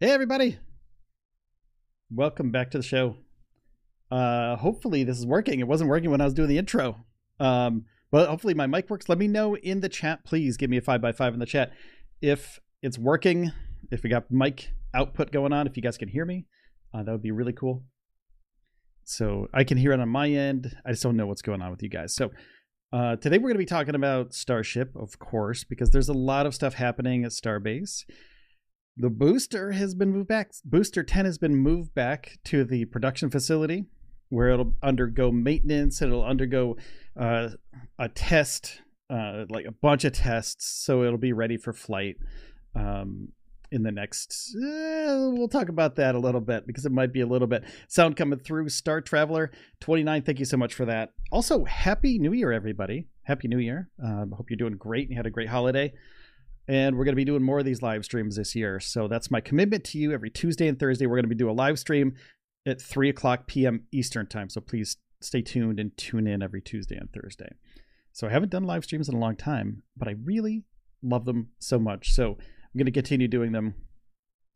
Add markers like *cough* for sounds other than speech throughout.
Hey, everybody. Welcome back to the show. Uh, hopefully, this is working. It wasn't working when I was doing the intro. Um, but hopefully, my mic works. Let me know in the chat. Please give me a five by five in the chat if it's working, if we got mic output going on, if you guys can hear me. Uh, that would be really cool. So I can hear it on my end. I just don't know what's going on with you guys. So uh, today we're going to be talking about Starship, of course, because there's a lot of stuff happening at Starbase. The booster has been moved back. Booster 10 has been moved back to the production facility where it'll undergo maintenance. It'll undergo uh, a test, uh, like a bunch of tests. So it'll be ready for flight um, in the next. Uh, we'll talk about that a little bit because it might be a little bit sound coming through. Star Traveler 29, thank you so much for that. Also, Happy New Year, everybody. Happy New Year. Um, hope you're doing great and you had a great holiday and we're going to be doing more of these live streams this year. So that's my commitment to you. Every Tuesday and Thursday, we're going to be doing a live stream at 3 o'clock p.m. Eastern time. So please stay tuned and tune in every Tuesday and Thursday. So I haven't done live streams in a long time, but I really love them so much. So I'm going to continue doing them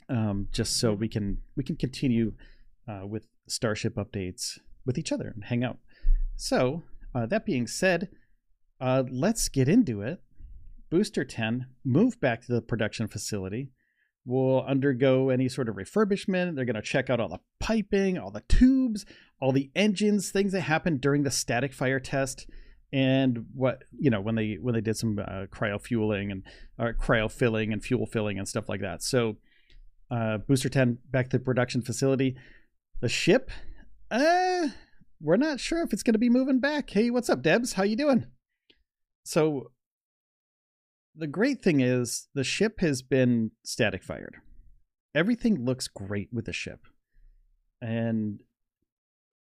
um, just so we can we can continue uh, with Starship updates with each other and hang out. So uh, that being said, uh, let's get into it. Booster 10 move back to the production facility. Will undergo any sort of refurbishment. They're going to check out all the piping, all the tubes, all the engines, things that happened during the static fire test, and what you know when they when they did some uh, cryo fueling and uh, cryo filling and fuel filling and stuff like that. So, uh, Booster 10 back to the production facility. The ship, uh, we're not sure if it's going to be moving back. Hey, what's up, Debs? How you doing? So the great thing is the ship has been static fired. Everything looks great with the ship. And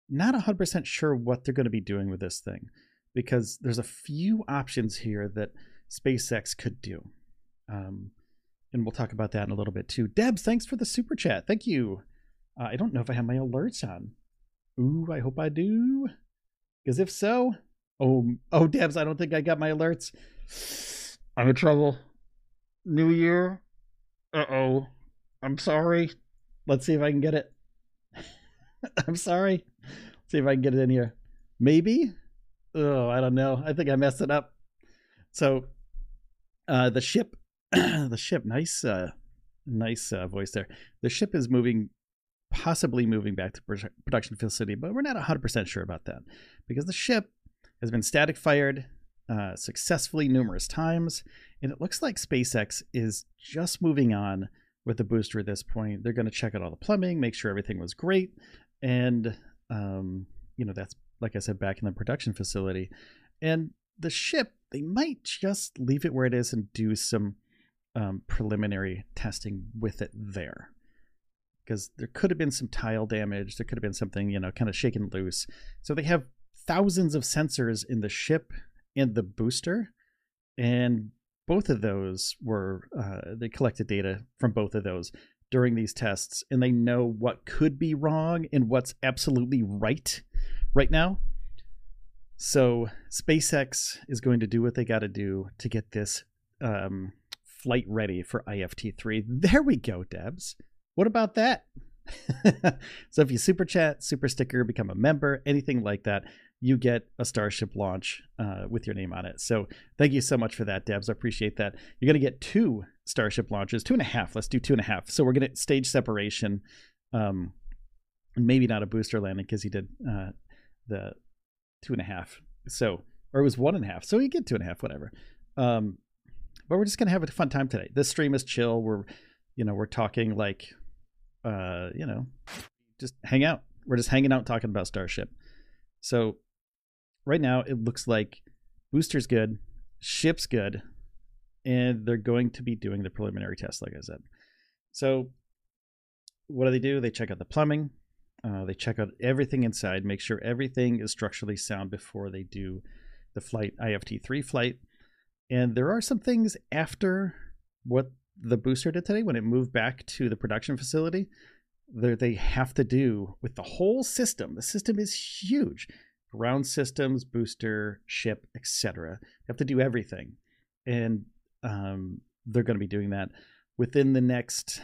not 100% sure what they're going to be doing with this thing because there's a few options here that SpaceX could do. Um, and we'll talk about that in a little bit too. Debs, thanks for the super chat. Thank you. Uh, I don't know if I have my alerts on. Ooh, I hope I do. Because if so, oh, oh, Debs, I don't think I got my alerts. I'm in trouble. New Year. Uh oh. I'm sorry. Let's see if I can get it. *laughs* I'm sorry. Let's see if I can get it in here. Maybe. Oh, I don't know. I think I messed it up. So, uh, the ship, *clears throat* the ship. Nice, uh, nice uh, voice there. The ship is moving, possibly moving back to production facility, but we're not 100 percent sure about that because the ship has been static fired uh, successfully numerous times. And it looks like SpaceX is just moving on with the booster at this point. They're going to check out all the plumbing, make sure everything was great. And, um, you know, that's, like I said, back in the production facility. And the ship, they might just leave it where it is and do some um, preliminary testing with it there. Because there could have been some tile damage. There could have been something, you know, kind of shaken loose. So they have thousands of sensors in the ship and the booster, and both of those were uh, they collected data from both of those during these tests, and they know what could be wrong and what's absolutely right right now. So SpaceX is going to do what they got to do to get this um, flight ready for IFT3. There we go, Debs. What about that? *laughs* so if you super chat, super sticker, become a member, anything like that, you get a Starship launch uh, with your name on it. So thank you so much for that, Debs. I appreciate that. You're going to get two Starship launches, two and a half. Let's do two and a half. So we're going to stage separation. Um, maybe not a booster landing because he did uh, the two and a half. So, or it was one and a half. So you get two and a half, whatever. Um, but we're just gonna have a fun time today. This stream is chill. We're, you know, we're talking like, uh, you know, just hang out. We're just hanging out talking about Starship. So, right now it looks like booster's good, ship's good, and they're going to be doing the preliminary test, like I said. So, what do they do? They check out the plumbing, uh, they check out everything inside, make sure everything is structurally sound before they do the flight IFT3 flight. And there are some things after what the booster did today when it moved back to the production facility that they have to do with the whole system. The system is huge. Ground systems, booster, ship, etc. They have to do everything. And um, they're going to be doing that within the next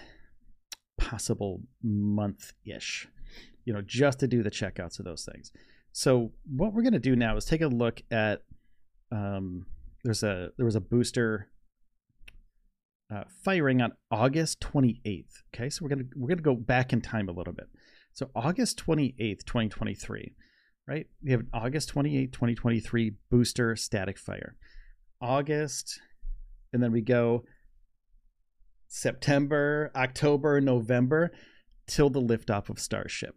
possible month ish you know, just to do the checkouts of those things. So what we're going to do now is take a look at um, there's a there was a booster uh, firing on August 28th. Okay, so we're gonna we're gonna go back in time a little bit. So August 28th, 2023, right? We have August 28th, 2023 booster static fire. August, and then we go September, October, November till the liftoff of Starship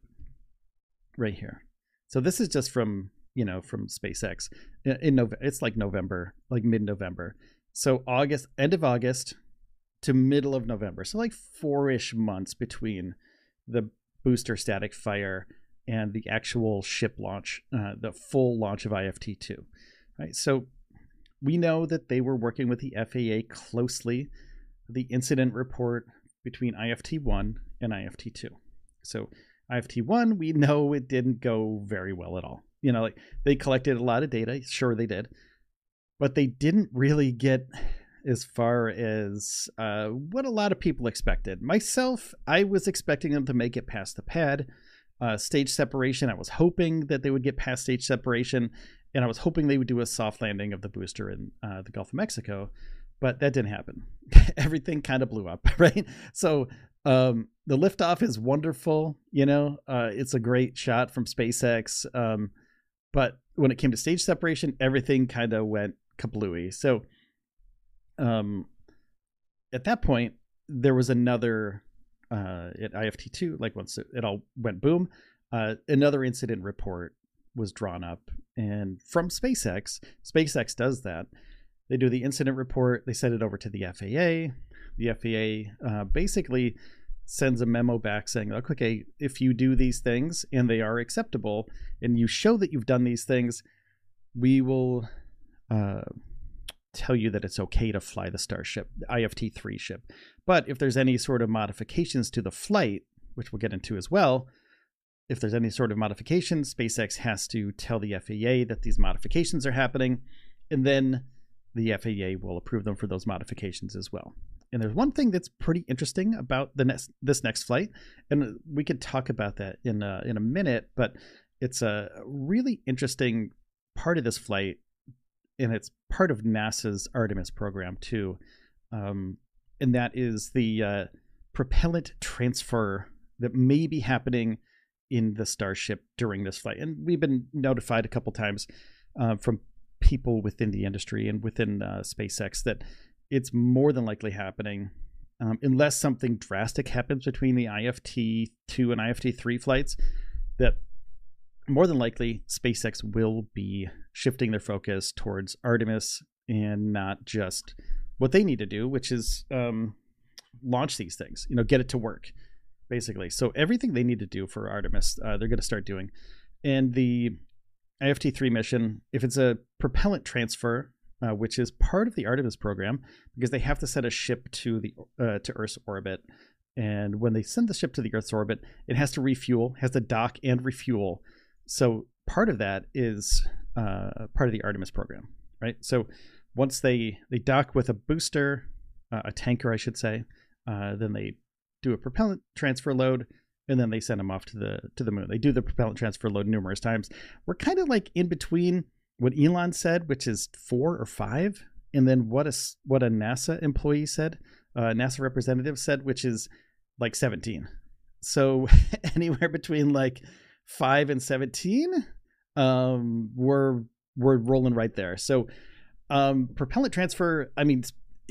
right here. So this is just from you know from SpaceX in, in November. It's like November, like mid November. So August, end of August to middle of November. So like four ish months between the booster static fire and the actual ship launch, uh, the full launch of IFT two. Right. So we know that they were working with the FAA closely. The incident report between IFT one and IFT two. So IFT1, we know it didn't go very well at all. You know, like they collected a lot of data, sure they did, but they didn't really get as far as uh, what a lot of people expected. Myself, I was expecting them to make it past the pad. Uh, stage separation, I was hoping that they would get past stage separation, and I was hoping they would do a soft landing of the booster in uh, the Gulf of Mexico, but that didn't happen. *laughs* Everything kind of blew up, *laughs* right? So um, the liftoff is wonderful. You know, uh, it's a great shot from SpaceX. Um, but when it came to stage separation, everything kind of went kablooey. So, um, at that point, there was another uh, at IFT two. Like once it, it all went boom, uh, another incident report was drawn up, and from SpaceX, SpaceX does that. They do the incident report. They send it over to the FAA the FAA uh, basically sends a memo back saying, okay, if you do these things and they are acceptable and you show that you've done these things, we will uh, tell you that it's okay to fly the Starship, the IFT 3 ship. But if there's any sort of modifications to the flight, which we'll get into as well, if there's any sort of modifications, SpaceX has to tell the FAA that these modifications are happening, and then the FAA will approve them for those modifications as well. And there's one thing that's pretty interesting about the next this next flight, and we could talk about that in a, in a minute. But it's a really interesting part of this flight, and it's part of NASA's Artemis program too, um, and that is the uh, propellant transfer that may be happening in the Starship during this flight. And we've been notified a couple times uh, from people within the industry and within uh, SpaceX that it's more than likely happening um, unless something drastic happens between the IFT 2 and IFT 3 flights that more than likely SpaceX will be shifting their focus towards Artemis and not just what they need to do, which is um, launch these things, you know, get it to work, basically. So everything they need to do for Artemis, uh, they're going to start doing. And the IFT 3 mission, if it's a propellant transfer, uh, which is part of the Artemis program, because they have to send a ship to the uh, to Earth's orbit. And when they send the ship to the Earth's orbit, it has to refuel, has to dock and refuel. So part of that is uh, part of the Artemis program, right? So once they they dock with a booster, uh, a tanker, I should say, uh, then they do a propellant transfer load, and then they send them off to the to the moon. They do the propellant transfer load numerous times. We're kind of like in between what Elon said, which is four or five, and then what a what a NASA employee said, uh, NASA representative said, which is like seventeen. So *laughs* anywhere between like five and seventeen, um, we're we're rolling right there. So um, propellant transfer. I mean,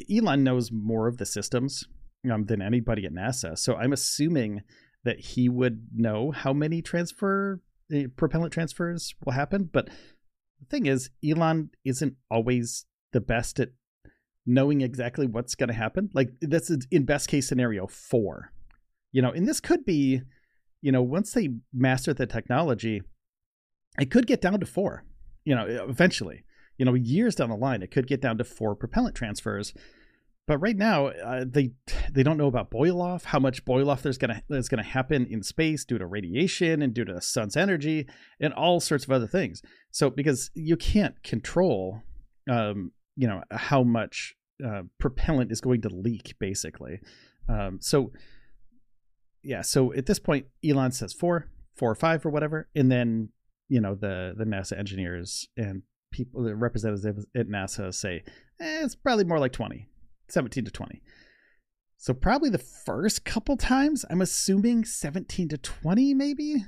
Elon knows more of the systems um, than anybody at NASA. So I'm assuming that he would know how many transfer uh, propellant transfers will happen. But the thing is, Elon isn't always the best at knowing exactly what's going to happen. Like this is in best case scenario four, you know, and this could be, you know, once they master the technology, it could get down to four, you know, eventually, you know, years down the line, it could get down to four propellant transfers but right now, uh, they they don't know about boil off, how much boil off there's gonna there's gonna happen in space due to radiation and due to the sun's energy and all sorts of other things. So because you can't control, um, you know, how much uh, propellant is going to leak, basically. Um, so yeah, so at this point, Elon says four, four or five or whatever, and then you know the the NASA engineers and people, the representatives at NASA say eh, it's probably more like twenty 17 to 20. So probably the first couple times, I'm assuming 17 to 20 maybe.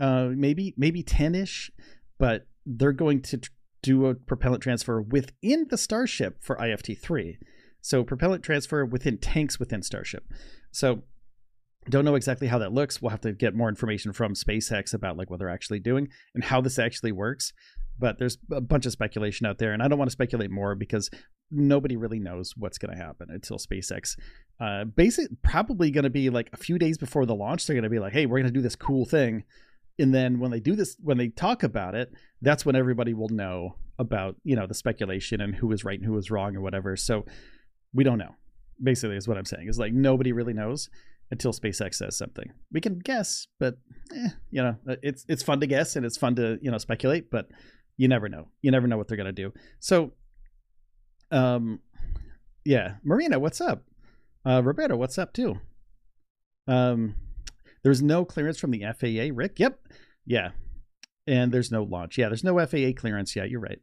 Uh maybe maybe 10ish, but they're going to tr- do a propellant transfer within the Starship for IFT3. So propellant transfer within tanks within Starship. So don't know exactly how that looks. We'll have to get more information from SpaceX about like what they're actually doing and how this actually works but there's a bunch of speculation out there, and I don't want to speculate more because nobody really knows what's going to happen until SpaceX. Uh, basic probably going to be like a few days before the launch. They're going to be like, "Hey, we're going to do this cool thing," and then when they do this, when they talk about it, that's when everybody will know about you know the speculation and who is right and who is wrong or whatever. So we don't know. Basically, is what I'm saying. Is like nobody really knows until SpaceX says something. We can guess, but eh, you know, it's it's fun to guess and it's fun to you know speculate, but you never know. You never know what they're gonna do. So, um, yeah, Marina, what's up? Uh, Roberto, what's up too? Um, there's no clearance from the FAA. Rick, yep, yeah, and there's no launch. Yeah, there's no FAA clearance yet. You're right.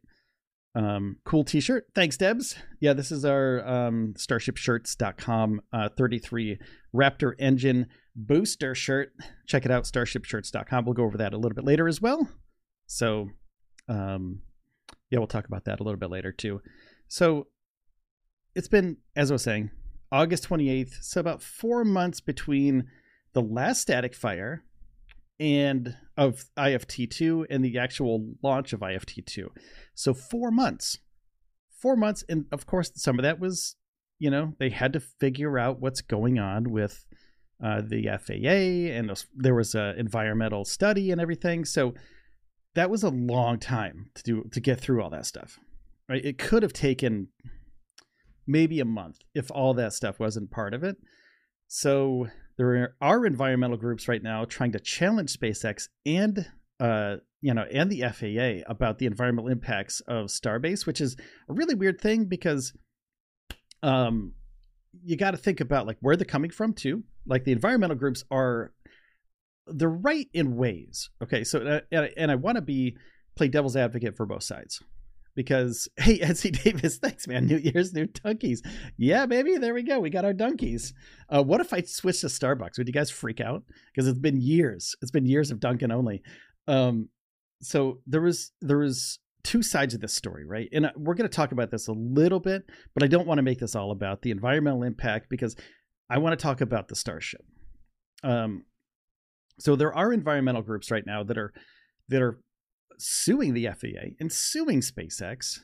Um, cool t-shirt. Thanks, Debs. Yeah, this is our um, starshipshirts.com uh, 33 Raptor engine booster shirt. Check it out, starshipshirts.com. We'll go over that a little bit later as well. So um, yeah, we'll talk about that a little bit later too. So it's been, as I was saying, August 28th. So about four months between the last static fire and of IFT2 and the actual launch of IFT2. So four months. Four months. And of course, some of that was, you know, they had to figure out what's going on with uh, the FAA and there was an environmental study and everything. So that was a long time to do to get through all that stuff right it could have taken maybe a month if all that stuff wasn't part of it so there are environmental groups right now trying to challenge SpaceX and uh, you know and the FAA about the environmental impacts of Starbase, which is a really weird thing because um, you got to think about like where they're coming from too. Like the environmental groups are they're right in ways. Okay, so uh, and, and I want to be play devil's advocate for both sides because *laughs* hey, NC Davis, thanks, man. New Year's, new donkeys. Yeah, baby, there we go. We got our donkeys. Uh, what if I switch to Starbucks? Would you guys freak out? Because it's been years. It's been years of Dunkin' only. Um, so there was there was two sides of this story, right? And uh, we're going to talk about this a little bit, but I don't want to make this all about the environmental impact because I want to talk about the Starship. Um, so there are environmental groups right now that are that are suing the FAA and suing SpaceX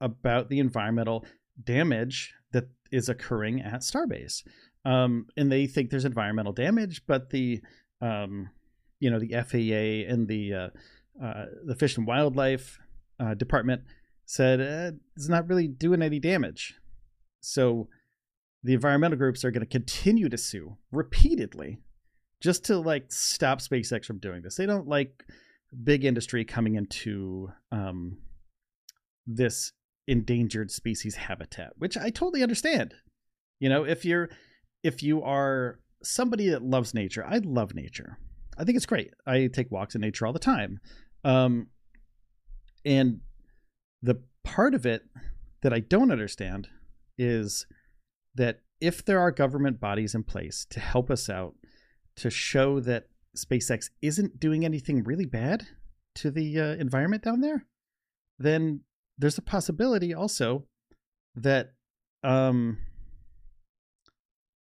about the environmental damage that is occurring at Starbase. Um, and they think there's environmental damage, but the um, you know the FAA and the uh, uh, the Fish and Wildlife uh, Department said uh, it's not really doing any damage. So the environmental groups are going to continue to sue repeatedly just to like stop SpaceX from doing this. They don't like big industry coming into um, this endangered species habitat, which I totally understand. You know, if you're if you are somebody that loves nature. I love nature. I think it's great. I take walks in nature all the time. Um, and the part of it that I don't understand is that if there are government bodies in place to help us out to show that SpaceX isn't doing anything really bad to the uh, environment down there, then there's a possibility also that um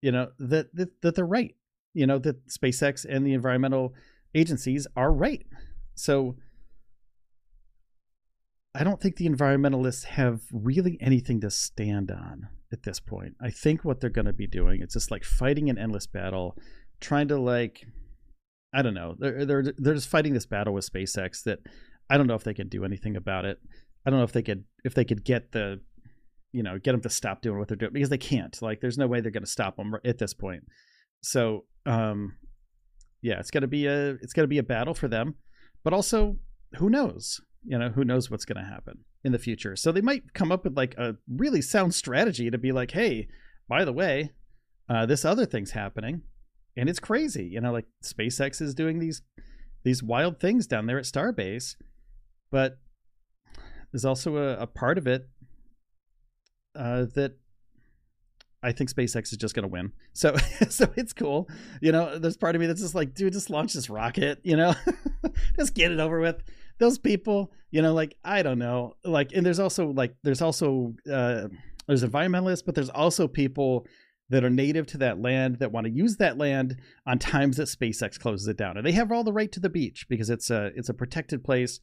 you know that, that that they're right you know that SpaceX and the environmental agencies are right so I don't think the environmentalists have really anything to stand on at this point. I think what they're going to be doing it's just like fighting an endless battle, trying to like I don't know. They're they're they're just fighting this battle with SpaceX that I don't know if they can do anything about it. I don't know if they could if they could get the you know get them to stop doing what they're doing because they can't. Like there's no way they're going to stop them at this point. So um yeah, it's going to be a it's to be a battle for them, but also who knows? You know, who knows what's going to happen in the future. So they might come up with like a really sound strategy to be like, "Hey, by the way, uh, this other thing's happening and it's crazy you know like spacex is doing these these wild things down there at starbase but there's also a, a part of it uh, that I think SpaceX is just going to win. So, *laughs* so it's cool. You know, there's part of me that's just like, dude, just launch this rocket. You know, *laughs* just get it over with. Those people, you know, like I don't know, like, and there's also like, there's also uh, there's environmentalists, but there's also people that are native to that land that want to use that land on times that SpaceX closes it down. And they have all the right to the beach because it's a it's a protected place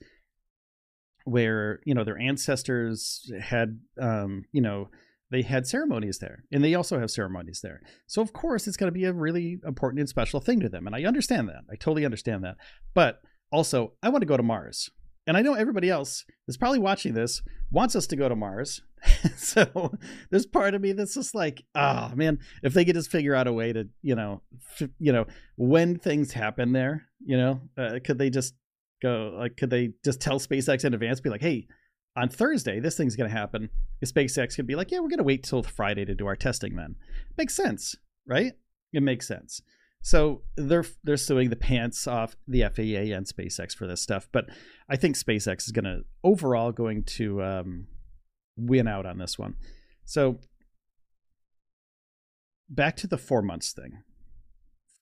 where, you know, their ancestors had um, you know, they had ceremonies there and they also have ceremonies there. So of course it's going to be a really important and special thing to them and I understand that. I totally understand that. But also, I want to go to Mars. And I know everybody else is probably watching this wants us to go to Mars. *laughs* so there's part of me that's just like, oh man, if they could just figure out a way to, you know, f- you know, when things happen there, you know, uh, could they just go like, could they just tell SpaceX in advance, be like, hey, on Thursday, this thing's going to happen. SpaceX could be like, yeah, we're going to wait till Friday to do our testing. Then makes sense, right? It makes sense. So they're they're suing the pants off the FAA and SpaceX for this stuff, but I think SpaceX is going to overall going to um, win out on this one. So back to the four months thing.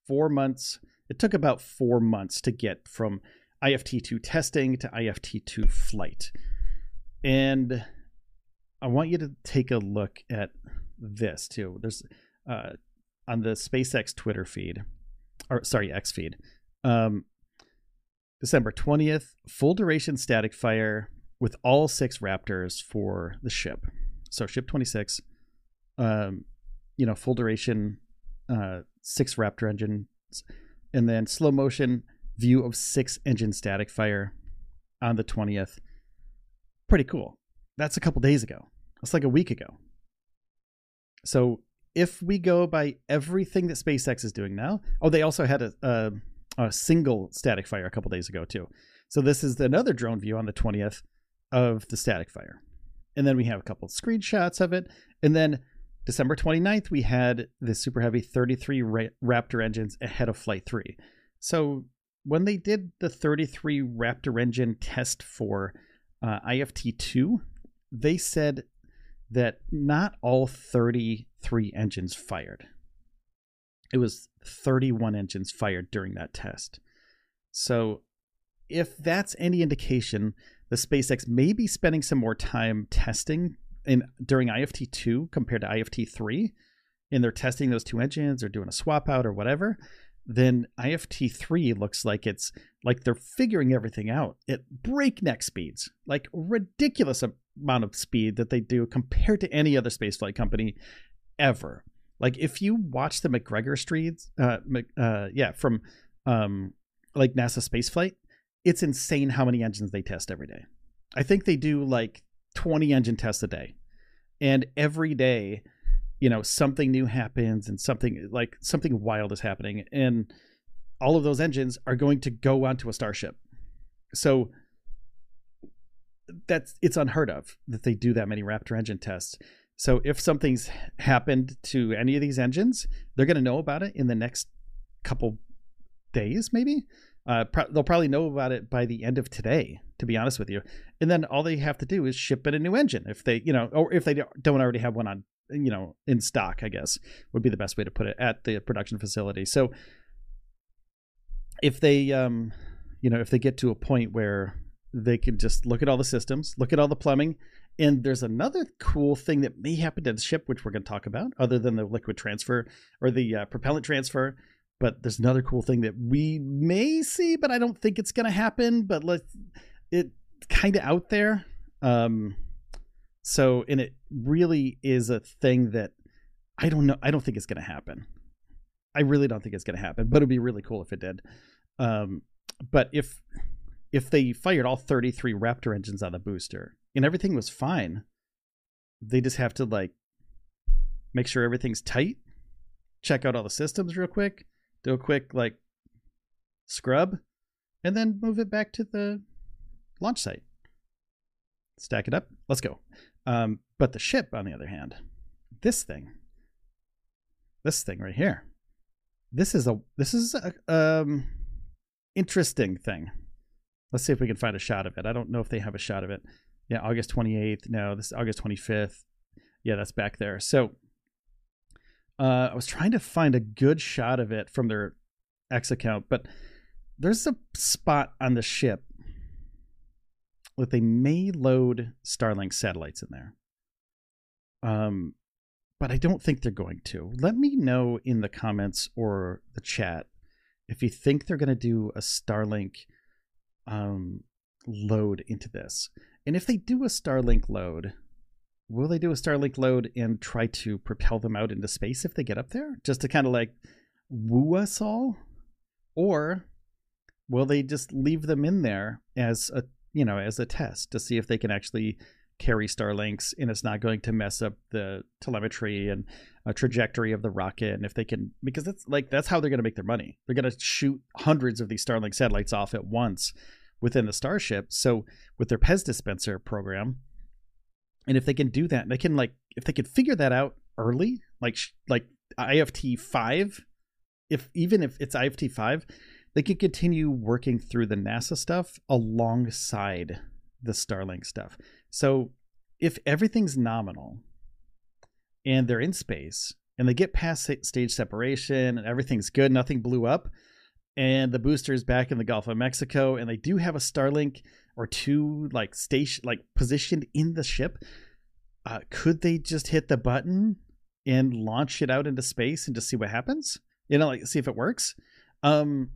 Four months. It took about four months to get from IFT2 testing to IFT2 flight. And I want you to take a look at this too. There's uh, on the SpaceX Twitter feed, or sorry, X feed. Um, December 20th, full duration static fire with all six Raptors for the ship. So ship 26, um, you know, full duration, uh, six Raptor engines, and then slow motion view of six engine static fire on the 20th. Pretty cool. That's a couple days ago. That's like a week ago. So if we go by everything that SpaceX is doing now, oh, they also had a, a, a single static fire a couple days ago too. So this is another drone view on the 20th of the static fire. And then we have a couple of screenshots of it. And then December 29th, we had the Super Heavy 33 Ra- Raptor engines ahead of Flight 3. So when they did the 33 Raptor engine test for uh, IFT 2, they said that not all 33 engines fired. It was 31 engines fired during that test. So if that's any indication, the SpaceX may be spending some more time testing in during IFT two compared to IFT three, and they're testing those two engines or doing a swap out or whatever. Then IFT three looks like it's like they're figuring everything out at breakneck speeds, like ridiculous amount of speed that they do compared to any other spaceflight company ever. Like if you watch the McGregor streets, uh, uh, yeah, from um, like NASA spaceflight, it's insane how many engines they test every day. I think they do like 20 engine tests a day. And every day, you know, something new happens and something like something wild is happening. And all of those engines are going to go onto a starship. So that's it's unheard of that they do that many Raptor engine tests. So if something's happened to any of these engines, they're going to know about it in the next couple days, maybe. Uh, pro- they'll probably know about it by the end of today, to be honest with you. And then all they have to do is ship it a new engine if they, you know, or if they don't already have one on, you know, in stock. I guess would be the best way to put it at the production facility. So if they, um, you know, if they get to a point where they can just look at all the systems, look at all the plumbing, and there's another cool thing that may happen to the ship, which we're going to talk about, other than the liquid transfer or the uh, propellant transfer. But there's another cool thing that we may see, but I don't think it's going to happen. But let's it kind of out there. Um, so, and it really is a thing that I don't know. I don't think it's going to happen. I really don't think it's going to happen, but it'd be really cool if it did. Um, but if if they fired all 33 Raptor engines on the booster and everything was fine, they just have to like make sure everything's tight, check out all the systems real quick, do a quick like scrub, and then move it back to the launch site. Stack it up. Let's go. Um, but the ship, on the other hand, this thing, this thing right here, this is a this is a um, interesting thing. Let's see if we can find a shot of it. I don't know if they have a shot of it. Yeah, August 28th. No, this is August 25th. Yeah, that's back there. So uh, I was trying to find a good shot of it from their X account, but there's a spot on the ship that they may load Starlink satellites in there. Um, but I don't think they're going to. Let me know in the comments or the chat if you think they're going to do a Starlink um, load into this. And if they do a Starlink load, will they do a Starlink load and try to propel them out into space if they get up there? Just to kind of like woo us all? Or will they just leave them in there as a you know as a test to see if they can actually carry Starlinks and it's not going to mess up the telemetry and a trajectory of the rocket and if they can because that's like that's how they're going to make their money. They're going to shoot hundreds of these starlink satellites off at once within the starship. So with their pez dispenser program and if they can do that they can like if they could figure that out early like like ift 5 if even if it's ift 5 they could continue working through the nasa stuff alongside the starlink stuff so if everything's nominal and they're in space and they get past stage separation and everything's good, nothing blew up, and the booster is back in the Gulf of Mexico and they do have a Starlink or two like station like positioned in the ship, uh, could they just hit the button and launch it out into space and just see what happens? You know, like see if it works. Um,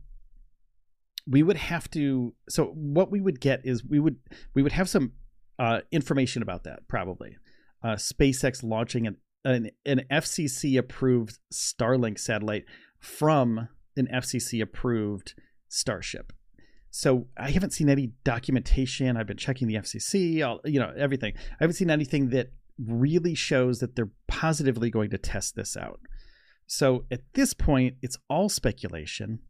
we would have to. So what we would get is we would we would have some uh, information about that probably. Uh, SpaceX launching an, an, an FCC approved Starlink satellite from an FCC approved Starship. So I haven't seen any documentation. I've been checking the FCC, all, you know, everything. I haven't seen anything that really shows that they're positively going to test this out. So at this point, it's all speculation.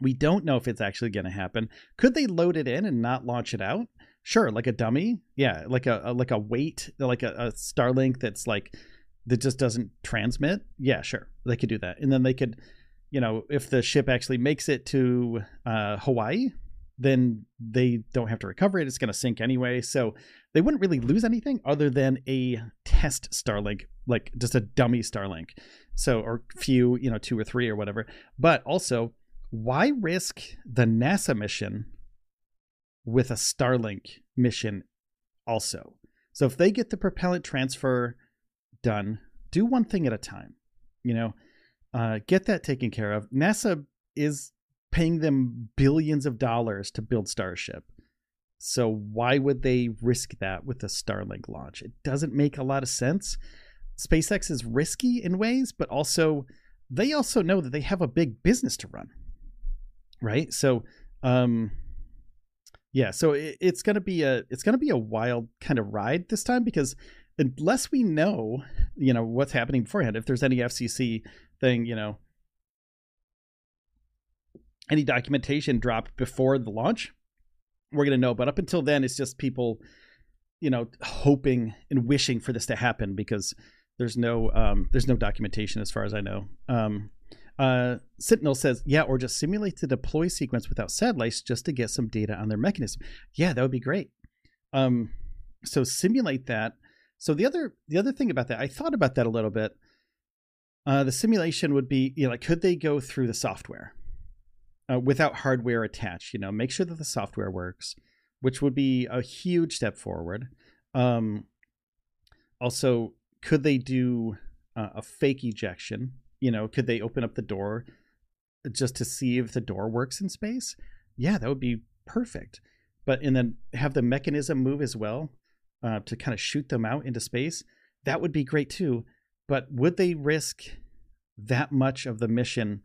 We don't know if it's actually going to happen. Could they load it in and not launch it out? Sure, like a dummy. Yeah, like a, a like a weight, like a, a Starlink that's like that just doesn't transmit. Yeah, sure, they could do that, and then they could, you know, if the ship actually makes it to uh, Hawaii, then they don't have to recover it. It's going to sink anyway, so they wouldn't really lose anything other than a test Starlink, like just a dummy Starlink. So or few, you know, two or three or whatever. But also, why risk the NASA mission with a Starlink mission also. So if they get the propellant transfer done, do one thing at a time. You know, uh, get that taken care of. NASA is paying them billions of dollars to build Starship. So why would they risk that with a Starlink launch? It doesn't make a lot of sense. SpaceX is risky in ways, but also they also know that they have a big business to run. Right? So um yeah, so it, it's gonna be a it's gonna be a wild kind of ride this time because unless we know, you know, what's happening beforehand, if there's any FCC thing, you know, any documentation dropped before the launch, we're gonna know. But up until then, it's just people you know, hoping and wishing for this to happen because there's no um, there's no documentation as far as I know. Um, uh, Sentinel says, yeah, or just simulate the deploy sequence without satellites just to get some data on their mechanism. Yeah, that would be great. Um, so simulate that. So the other the other thing about that, I thought about that a little bit. Uh, the simulation would be, you know, like could they go through the software uh, without hardware attached? You know, make sure that the software works, which would be a huge step forward. Um, also, could they do uh, a fake ejection? You know, could they open up the door just to see if the door works in space? Yeah, that would be perfect. But and then have the mechanism move as well uh, to kind of shoot them out into space. That would be great too. But would they risk that much of the mission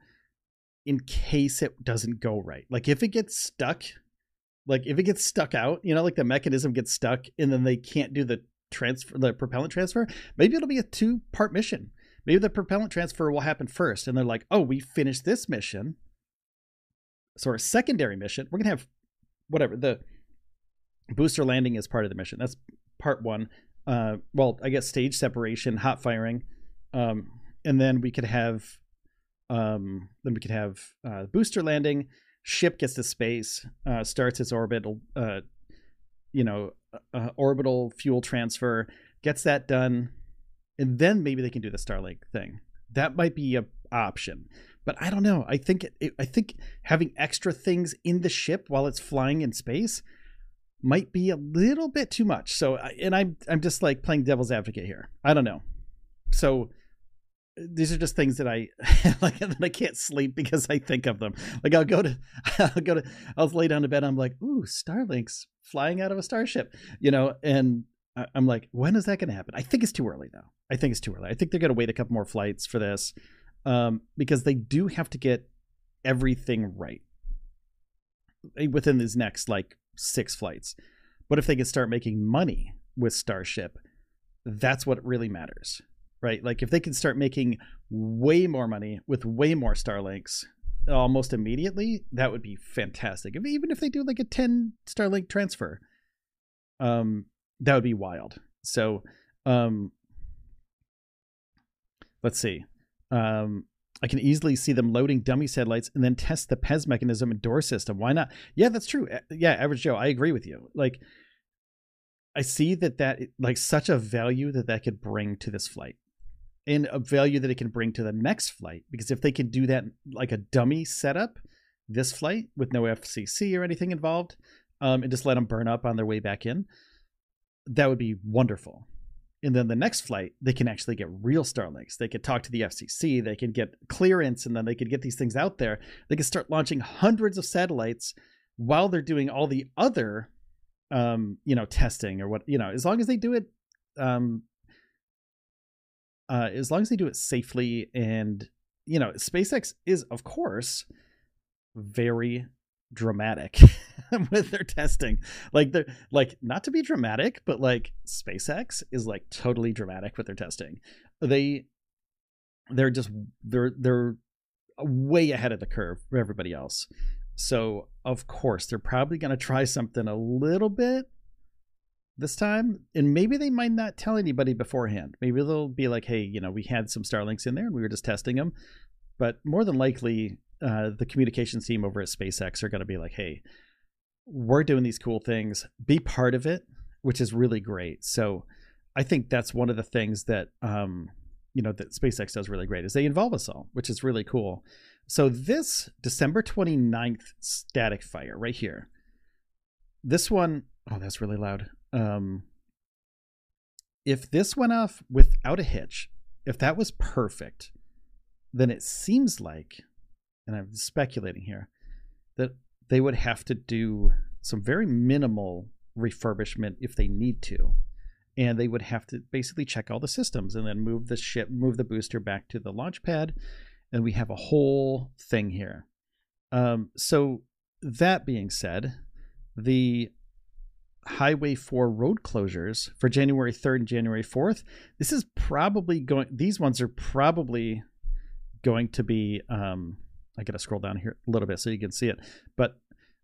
in case it doesn't go right? Like if it gets stuck, like if it gets stuck out, you know, like the mechanism gets stuck and then they can't do the transfer, the propellant transfer. Maybe it'll be a two part mission. Maybe the propellant transfer will happen first, and they're like, "Oh, we finished this mission." So our secondary mission, we're gonna have whatever the booster landing is part of the mission. That's part one. Uh, well, I guess stage separation, hot firing, um, and then we could have, um, then we could have uh, booster landing. Ship gets to space, uh, starts its orbital, uh, you know, uh, orbital fuel transfer, gets that done, and then maybe they can do the Starlink thing. That might be a option, but I don't know. I think it, I think having extra things in the ship while it's flying in space might be a little bit too much. So, and I'm I'm just like playing devil's advocate here. I don't know. So these are just things that I *laughs* like that I can't sleep because I think of them. Like I'll go to *laughs* I'll go to I'll lay down to bed. I'm like, ooh, Starlinks flying out of a starship, you know, and I'm like, when is that going to happen? I think it's too early though. I think it's too early. I think they're going to wait a couple more flights for this um, because they do have to get everything right eh, within these next like six flights. But if they can start making money with Starship, that's what really matters right? Like if they can start making way more money with way more Starlinks almost immediately, that would be fantastic. If, even if they do like a 10 Starlink transfer, um, that would be wild. So, um, let's see. Um, I can easily see them loading dummy satellites and then test the PEZ mechanism and door system. Why not? Yeah, that's true. Yeah, average Joe, I agree with you. Like, I see that that like such a value that that could bring to this flight and a value that it can bring to the next flight. Because if they can do that like a dummy setup, this flight with no FCC or anything involved, um, and just let them burn up on their way back in, that would be wonderful. And then the next flight, they can actually get real Starlinks. They could talk to the FCC. They can get clearance, and then they could get these things out there. They can start launching hundreds of satellites while they're doing all the other, um, you know, testing or what you know. As long as they do it um, uh, as long as they do it safely and you know SpaceX is of course very dramatic *laughs* *laughs* with their testing. Like they're like not to be dramatic but like SpaceX is like totally dramatic with their testing. They they're just they're they're way ahead of the curve for everybody else. So of course they're probably going to try something a little bit this time and maybe they might not tell anybody beforehand. Maybe they'll be like hey you know we had some starlinks in there and we were just testing them but more than likely uh, the communications team over at spacex are going to be like hey we're doing these cool things be part of it which is really great. So i think that's one of the things that um, you know that spacex does really great is they involve us all which is really cool. So this december 29th static fire right here. This one oh that's really loud. Um, if this went off without a hitch, if that was perfect, then it seems like, and I'm speculating here, that they would have to do some very minimal refurbishment if they need to. And they would have to basically check all the systems and then move the ship, move the booster back to the launch pad. And we have a whole thing here. Um, so, that being said, the Highway 4 road closures for January 3rd and January 4th. This is probably going, these ones are probably going to be, um, I got to scroll down here a little bit so you can see it, but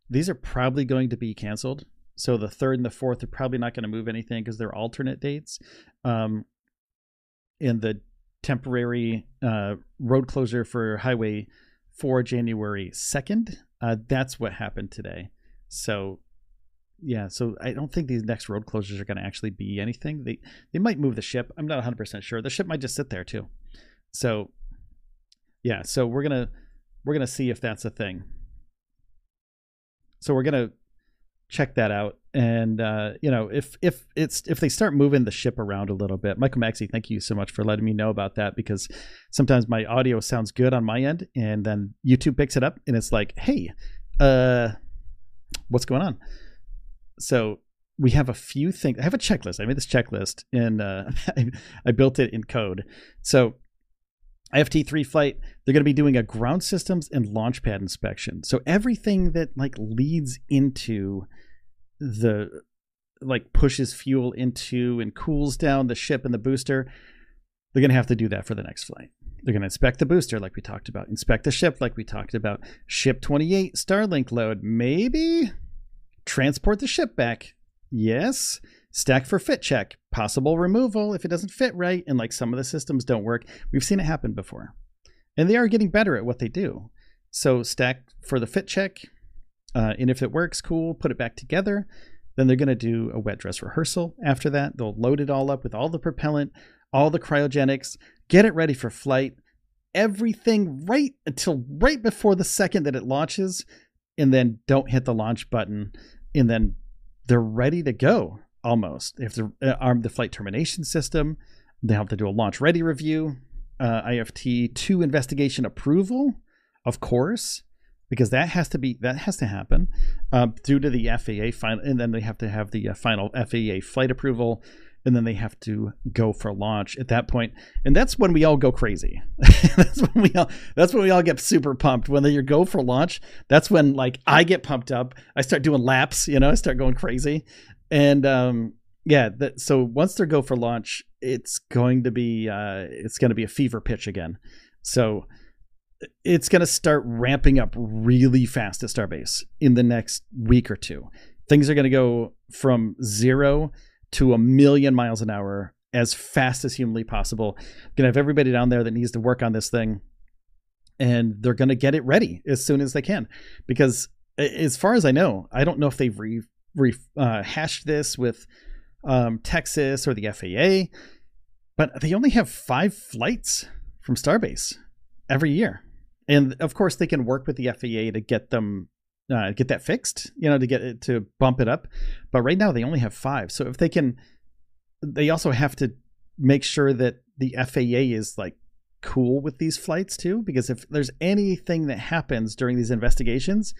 these are probably going to be canceled. So the third and the fourth are probably not going to move anything because they're alternate dates. Um, and the temporary uh, road closure for Highway 4 January 2nd, uh, that's what happened today. So yeah, so I don't think these next road closures are going to actually be anything. They they might move the ship. I'm not 100% sure. The ship might just sit there too. So yeah, so we're going to we're going to see if that's a thing. So we're to check that out and uh, you know if if it's if they start moving the ship around a little bit michael maxey thank you so much for letting me know about that because sometimes my audio sounds good on my end and then youtube picks it up and it's like hey uh what's going on so we have a few things. I have a checklist. I made this checklist and uh, *laughs* I, built it in code. So IFT3 flight, they're going to be doing a ground systems and launch pad inspection. So everything that like leads into the like pushes fuel into and cools down the ship and the booster, they're going to have to do that for the next flight. They're going to inspect the booster, like we talked about, inspect the ship, like we talked about, ship 28 Starlink load, maybe Transport the ship back. Yes. Stack for fit check. Possible removal if it doesn't fit right and like some of the systems don't work. We've seen it happen before. And they are getting better at what they do. So stack for the fit check. Uh, and if it works, cool, put it back together. Then they're going to do a wet dress rehearsal after that. They'll load it all up with all the propellant, all the cryogenics, get it ready for flight, everything right until right before the second that it launches and then don't hit the launch button, and then they're ready to go almost. They have to uh, arm the flight termination system. They have to do a launch ready review, uh, IFT two investigation approval, of course, because that has to be that has to happen uh, due to the FAA final, and then they have to have the uh, final FAA flight approval and then they have to go for launch at that point. And that's when we all go crazy. *laughs* That's when we all that's when we all get super pumped. When they go for launch that's when like i get pumped up. I start doing laps you know i start going crazy and um yeah so once they go for launch it's going to be uh it's going to be a fever pitch again so it's going to start ramping up really fast at starbase in the next week or two things are going to go from zero to a million miles an hour as fast as humanly possible. Gonna have everybody down there that needs to work on this thing, and they're gonna get it ready as soon as they can. Because as far as I know, I don't know if they've re, re uh, hashed this with um, Texas or the FAA, but they only have five flights from Starbase every year, and of course they can work with the FAA to get them uh, get that fixed, you know, to get it to bump it up. But right now they only have five. So if they can, they also have to make sure that the FAA is like cool with these flights too, because if there's anything that happens during these investigations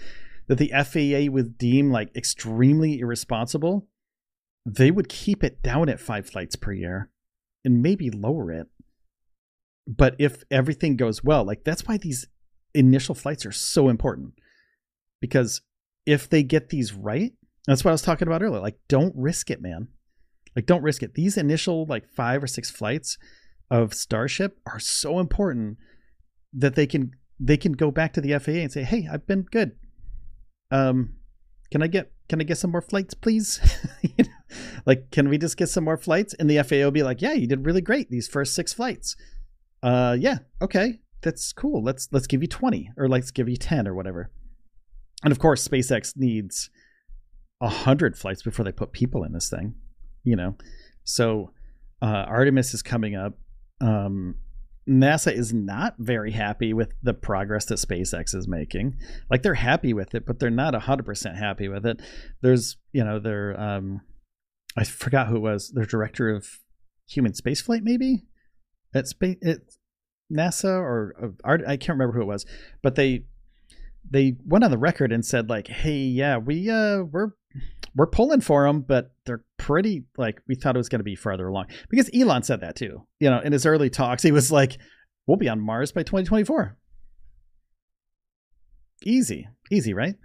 that the FAA would deem like extremely irresponsible, they would keep it down at five flights per year and maybe lower it. But if everything goes well, like that's why these initial flights are so important because if they get these right, that's what I was talking about earlier. Like, don't risk it, man. Like, don't risk it. These initial like five or six flights of Starship are so important that they can they can go back to the FAA and say, "Hey, I've been good. Um, can I get can I get some more flights, please? *laughs* like, can we just get some more flights?" And the FAA will be like, "Yeah, you did really great these first six flights. Uh, yeah, okay, that's cool. Let's let's give you twenty or let's give you ten or whatever." and of course SpaceX needs a hundred flights before they put people in this thing, you know. So uh, Artemis is coming up. Um, NASA is not very happy with the progress that SpaceX is making. Like they're happy with it, but they're not hundred percent happy with it. There's, you know, their um, I forgot who it was. Their director of human spaceflight, maybe at space at NASA or uh, I can't remember who it was, but they they went on the record and said like, "Hey, yeah, we uh we're we're pulling for them, but they're pretty like we thought it was going to be farther along." Because Elon said that too. You know, in his early talks, he was like, "We'll be on Mars by 2024." Easy, easy, right?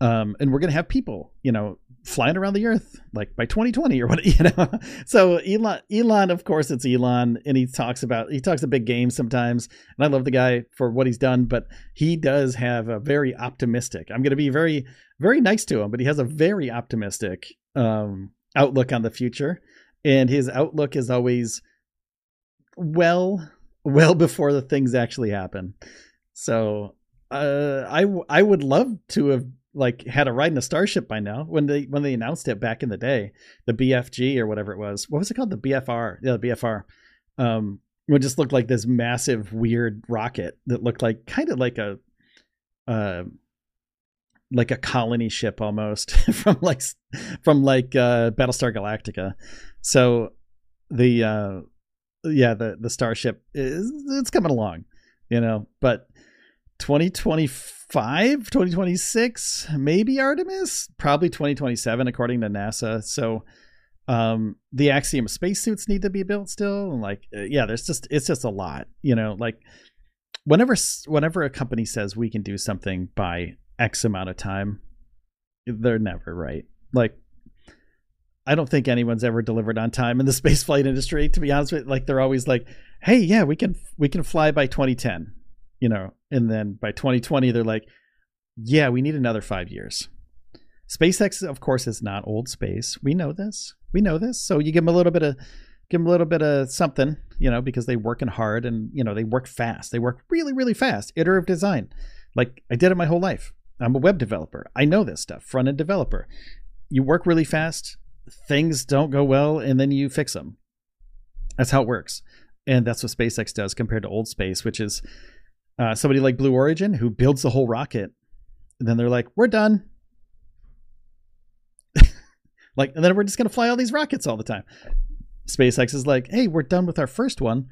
Um, and we're going to have people, you know, flying around the earth like by 2020 or what *laughs* you know? So elon elon of course it's elon and he talks about he talks a big game sometimes and i love the guy for what he's done but he does have a very optimistic i'm going to be very very nice to him but he has a very optimistic um outlook on the future and his outlook is always well well before the things actually happen. So uh i i would love to have like had a ride in a starship by now when they when they announced it back in the day the bfg or whatever it was. What was it called? The bfr yeah the bfr um it just looked like this massive weird rocket that looked like kind of like a uh like a colony ship almost *laughs* from like from like uh battlestar galactica. So the uh yeah the the starship is it's coming along you know but 2025, 2026, maybe Artemis, probably 2027 according to NASA. So um the Axiom spacesuits need to be built still and like uh, yeah, there's just it's just a lot, you know, like whenever whenever a company says we can do something by x amount of time, they're never right. Like I don't think anyone's ever delivered on time in the *laughs* spaceflight industry. To be honest with you, like they're always like, "Hey, yeah, we can we can fly by 2010," you know, and then by 2020 they're like, "Yeah, we need another five years." SpaceX, of course, is not old space. We know this. We know this. So you give them a little bit of give them a little bit of something, you know, because they're working hard and you know they work fast. They work really, really fast. Iterative design, like I did it my whole life. I'm a web developer. I know this stuff. Front end developer. You work really fast things don't go well and then you fix them. That's how it works. And that's what SpaceX does compared to old space, which is uh, somebody like Blue Origin who builds the whole rocket. And then they're like, we're done. *laughs* like, and then we're just to fly all these rockets all the time. SpaceX is like, hey, we're done with our first one.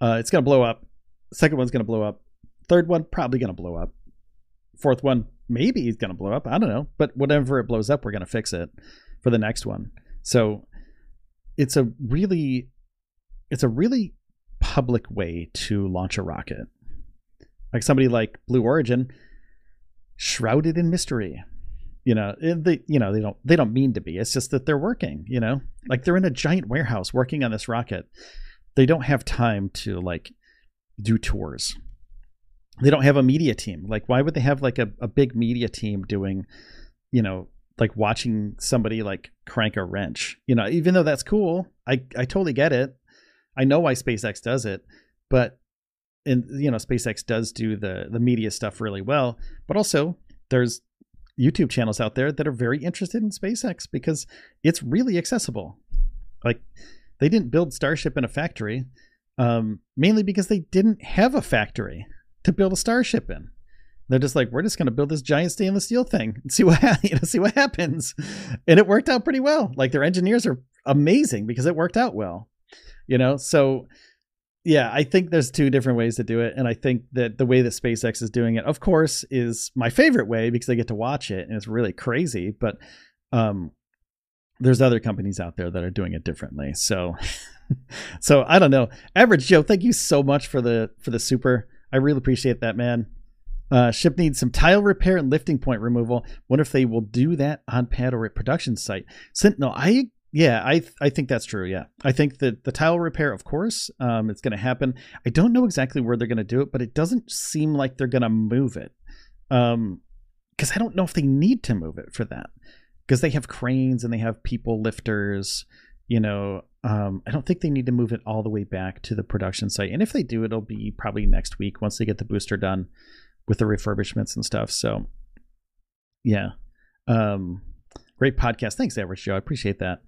Uh, it's to blow up. Second one's to blow up. Third one, probably to blow up. Fourth one, maybe going to blow up. I don't know. But whatever it blows up, we're to fix it for the next one. So it's a really it's a really public way to launch a rocket. Like somebody like Blue Origin shrouded in mystery. You know, eh, they you know, they don't they don't mean to be. It's just that they're working, you know? Like they're in a giant warehouse working on this rocket. They don't have time to like do tours. They don't have a media team. Like why would they have like a, a big media team doing, you know, like watching somebody like crank a wrench. You know, even though that's cool, I I totally get it. I know why SpaceX does it, but and you know, SpaceX does do the the media stuff really well, but also there's YouTube channels out there that are very interested in SpaceX because it's really accessible. Like they didn't build Starship in a factory, um, mainly because they didn't have a factory to build a Starship in. They're just like, we're just going to build this giant stainless steel thing and see what *laughs* you know, see what happens, and it worked out pretty well. Like their engineers are amazing because it worked out well, you know. So, yeah, I think there's two different ways to do it, and I think that the way that SpaceX is doing it, of course, is my favorite way because I get to watch it and it's really crazy. But um, there's other companies out there that are doing it differently. So, *laughs* so I don't know. Average Joe, thank you so much for the for the super. I really appreciate that, man. Uh, ship needs some tile repair and lifting point removal. Wonder if they will do that on pad or at production site. Sentinel, I yeah, I I think that's true. Yeah, I think that the tile repair, of course, um, it's going to happen. I don't know exactly where they're going to do it, but it doesn't seem like they're going to move it. Um, because I don't know if they need to move it for that, because they have cranes and they have people lifters. You know, um, I don't think they need to move it all the way back to the production site. And if they do, it'll be probably next week once they get the booster done with the refurbishments and stuff. So, yeah, um, great podcast. Thanks, Average Joe. I appreciate that.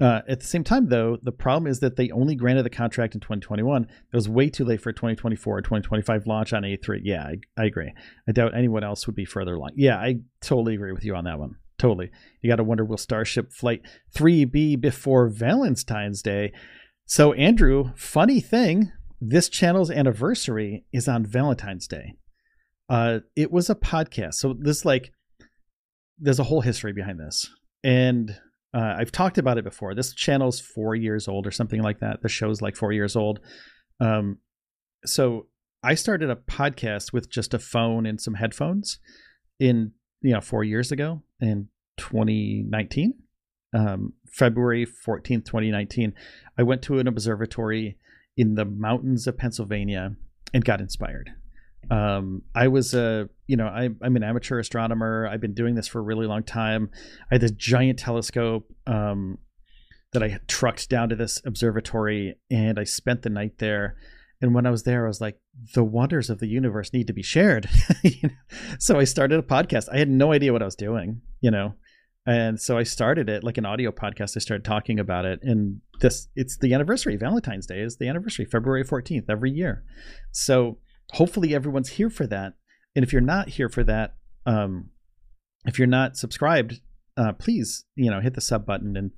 Uh, at the same time, though, the problem is that they only granted the contract in 2021. It was way too late for 2024 or 2025 launch on A3. Yeah, I, I agree. I doubt anyone else would be further along. Yeah, I totally agree with you on that one. Totally. You got to wonder will Starship Flight 3 be before Valentine's Day? So, Andrew, funny thing, this channel's anniversary is on Valentine's Day. Uh, it was a podcast. So this like there's a whole history behind this, and uh, I've talked about it before. This channel's four years old or something like that. The show's like four years old. Um, so I started a podcast with just a phone and some headphones in you know four years ago in 2019, um, February 14th, 2019. I went to an observatory in the mountains of Pennsylvania and got inspired. Um, I was a, you know, I, am an amateur astronomer. I've been doing this for a really long time. I had this giant telescope um, that I trucked down to this observatory, and I spent the night there. And when I was there, I was like, the wonders of the universe need to be shared. *laughs* so I started a podcast. I had no idea what I was doing, you know, and so I started it like an audio podcast. I started talking about it, and this it's the anniversary. Valentine's Day is the anniversary, February fourteenth every year. So hopefully everyone's here for that. And if you're not here for that, um, if you're not subscribed, uh, please you know hit the sub button and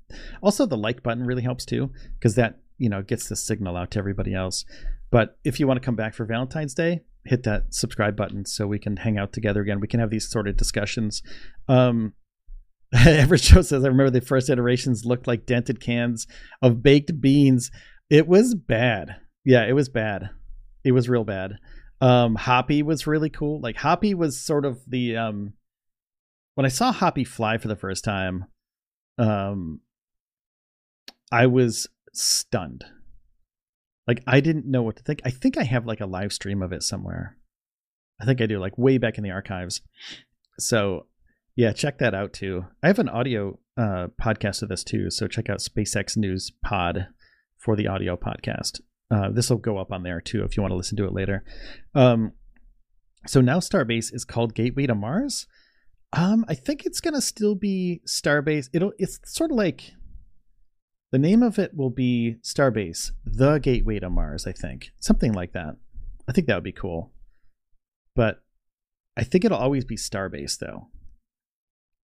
also the like button really helps too because that you know gets the signal out to everybody else. But if you want to come back for Valentine's Day, hit that subscribe button so we can hang out together again. We can have these sort of discussions. Um, *laughs* Average Joe says, I remember the first iterations looked like dented cans of baked beans. It was bad. Yeah, it was bad. It was real bad. Um, Hoppy was really cool. Like Hoppy was sort of the um, when I saw Hoppy fly for the first time, um, I was stunned. Like I didn't know what to think. I think I have like a live stream of it somewhere. I think I do, like way back in the archives. So yeah, check that out too. I have an audio uh, podcast of this too, so check out SpaceX News Pod for the audio podcast. Uh, this will go up on there too if you want to listen to it later. Um, so now Starbase is called Gateway to Mars. Um, I think it's gonna still be Starbase. It'll it's sort of like the name of it will be Starbase, the Gateway to Mars. I think something like that. I think that would be cool. But I think it'll always be Starbase though.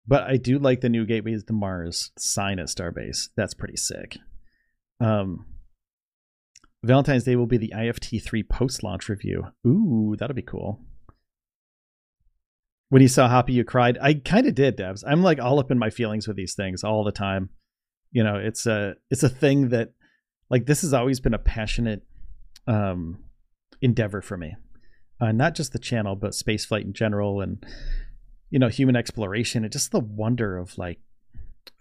But I do like the new gateways to Mars sign at Starbase. That's pretty sick. Um, Valentine's Day will be the IFT3 post launch review. Ooh, that'll be cool. When you saw Hoppy, you cried. I kind of did, Debs. I'm like all up in my feelings with these things all the time. You know, it's a it's a thing that like this has always been a passionate um endeavor for me. Uh, not just the channel, but spaceflight in general, and you know human exploration and just the wonder of like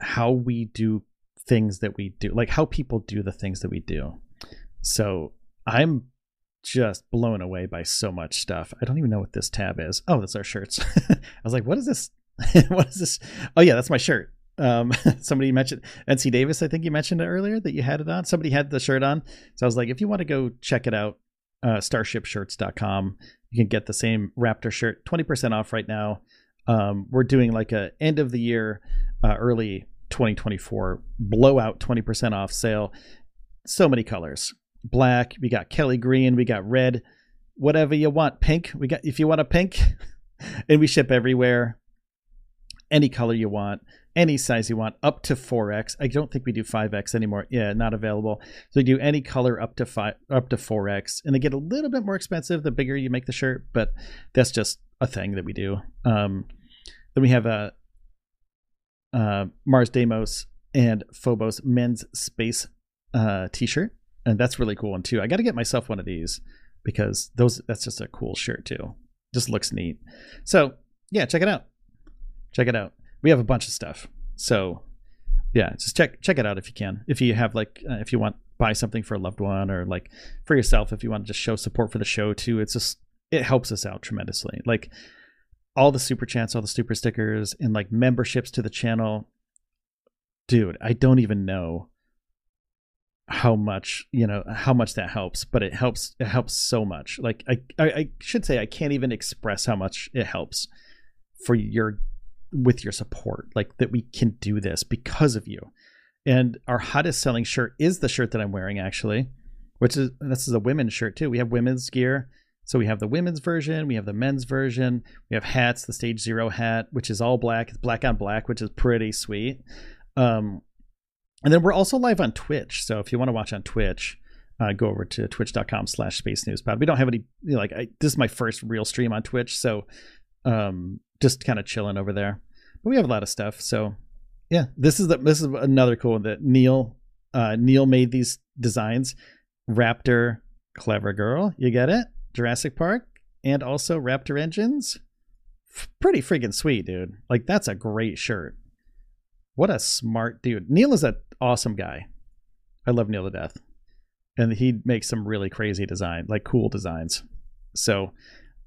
how we do things that we do like how people do the things that we do so i'm just blown away by so much stuff. I don't even know what this tab is. Oh that's our shirts. *laughs* I was like what is this? *laughs* What is this? Oh yeah that's my shirt. Um, *laughs* somebody mentioned nc davis i think you mentioned it earlier that you had it on. Somebody had the shirt on. So i was like if you want to go check it out uh, starshipshirts.com you can get the same raptor shirt 20% off right now. Um, we're doing like a end of the year, uh, early 2024 blowout 20% off sale. So many colors. Black, we got Kelly green, we got red, whatever you want. Pink, we got if you want a pink, *laughs* and we ship everywhere. Any color you want, any size you want, up to 4x. I don't think we do 5x anymore. Yeah, not available. So we do any color up to five, up to 4x, and they get a little bit more expensive the bigger you make the shirt, but that's just a thing that we do. Um, then we have a uh, Mars Deimos and Phobos men's space uh, t-shirt, and that's really cool one too. I got to get myself one of these because those that's just a cool shirt too. Just looks neat. So yeah, check it out. Check it out. We have a bunch of stuff. So yeah, just check check it out if you can. If you have like uh, if you want buy something for a loved one or like for yourself if you want to just show support for the show too. It's just it helps us out tremendously. Like all the super chats, all the super stickers, and like memberships to the channel. Dude, I don't even know how much you know how much that helps but it helps it helps so much like I, I i should say i can't even express how much it helps for your with your support like that we can do this because of you and our hottest selling shirt is the shirt that i'm wearing actually which is this is a women's shirt too we have women's gear so we have the women's version, we have the men's version, we have hats, the Stage Zero hat, which is all black. It's black on black, which is pretty sweet. Um, and then we're also live on Twitch. So if you want to watch on Twitch, uh, go over to twitch.com slash space news pod. We don't have any, you know, like, I, this is my first real stream on Twitch. So um, just kind of chilling over there. But we have a lot of stuff. So yeah, this is the, this is another cool one that Neil, uh, Neil made these designs. Raptor, clever girl. You get it? Jurassic Park and also Raptor engines. Pretty freaking sweet, dude. Like that's a great shirt. what a smart dude. Neil is an awesome guy. I love Neil to death. And he makes some really crazy design, like cool designs. So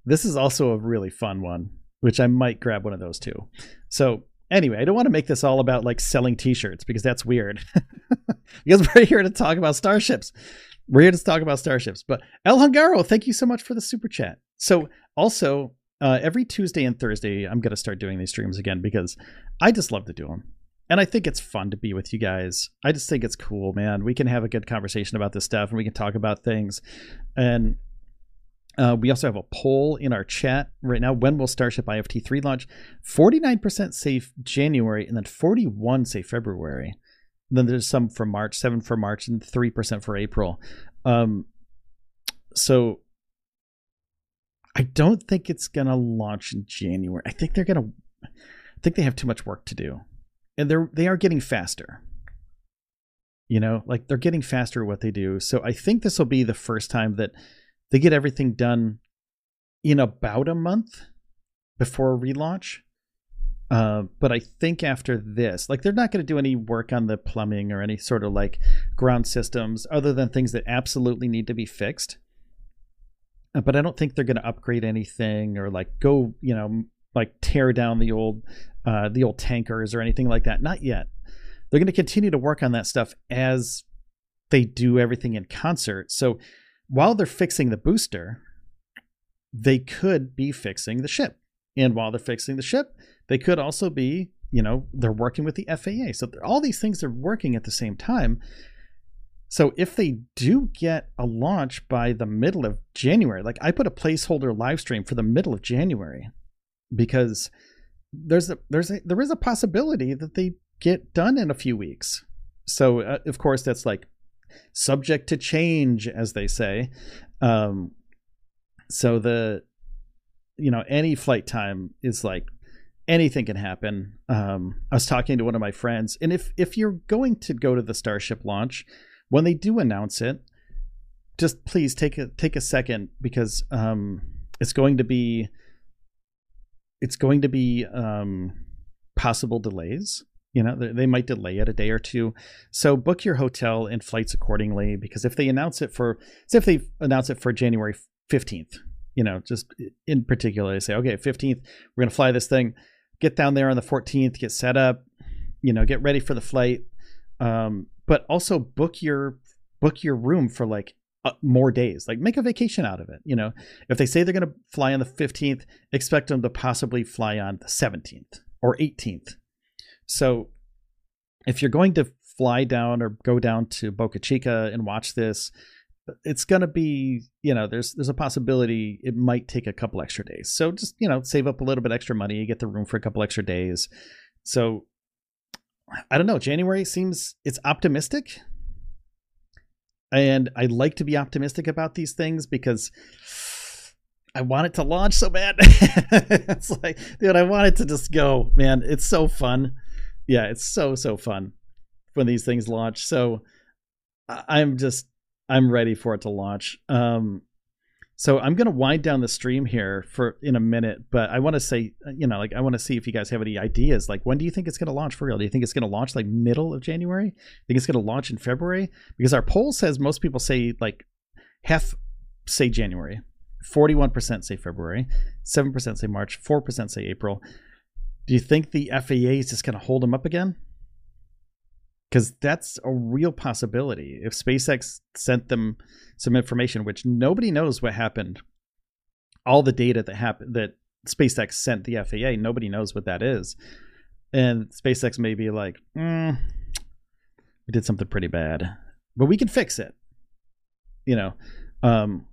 this is also a really fun one, which I might grab one of those too. So anyway, I don't want to make this all about like selling t-shirts because that's weird. *laughs* because we're here to talk about starships. We're here to talk about starships. But El Hungaro, thank you so much for the super chat. So also uh, every Tuesday and Thursday, I'm gonna start doing these streams again because I just love to do them. And I think it's fun to be with you guys. I just think it's cool, man. We can have a good conversation about this stuff and we can talk about things. And uh, we also have a poll in our chat right now. When will Starship IFT 3 launch? 49% say January and then 41 say February. Then there's some for March, 7 for March, and 3% for April. Um, so I don't think it's going to launch in January. I think they're going to, I think they have too much work to do. And they're, they are getting faster. You know, like they're getting faster at what they do. So I think this will be the first time that they get everything done in about a month before a relaunch. Uh, but I think after this, like they're not going to do any work on the plumbing or any sort of like ground systems other than things that absolutely need to be fixed. Uh, but I don't think they're going to upgrade anything or like go, you know, like tear down the old, uh, the old tankers or anything like that. Not yet. They're going to continue to work on that stuff as they do everything in concert. So while they're fixing the booster, they could be fixing the ship. And while they're fixing the ship, they could also be, you know, they're working with the FAA. So all these things are working at the same time. So if they do get a launch by the middle of January, like I put a placeholder live stream for the middle of January because there's a there's a there is a possibility that they get done in a few weeks. So uh, of course that's like subject to change, as they say. Um, so the you know any flight time is like anything can happen. Um, I was talking to one of my friends, and if if you're going to go to the Starship launch, when they do announce it, just please take a take a second because um, it's going to be it's going to be um, possible delays. You know they might delay it a day or two. So book your hotel and flights accordingly because if they announce it for if they announce it for january 15th you know just in particular they say okay 15th we're going to fly this thing. Get down there on the 14th get set up you know get ready for the flight. Um, but also book your book your room for like uh, more days like make a vacation out of it you know if they say they're going to fly on the 15th expect them to possibly fly on the 17th or 18th so if you're going to fly down or go down to Boca Chica and watch this, it's going to be, you know, there's there's a possibility it might take a couple extra days. So just, you know, save up a little bit extra money, you get the room for a couple extra days. So I don't know, January seems it's optimistic. And I like to be optimistic about these things because I want it to launch so bad. *laughs* it's like, dude, I want it to just go, man. It's so fun yeah, it's so so fun when these things launch. So I'm just I'm ready for it to launch. Um, so I'm gonna wind down the stream here for in a minute, but I want to say, uh, you know, like I want to see if you guys have any ideas. Like, when do you think it's gonna launch for real? Do you think it's gonna launch like middle of January? think it's gonna launch in February? Because our poll says most people say like half say January, 41% say February, 7% say March, 4% say April. Do you think the FAA is just going to hold them up again? Because that's a real possibility. If SpaceX sent them some information, which nobody knows what happened, all the data that happened that SpaceX sent the FAA, nobody knows what that is, and SpaceX may be like, mm, "We did something pretty bad, but we can fix it." You know, um,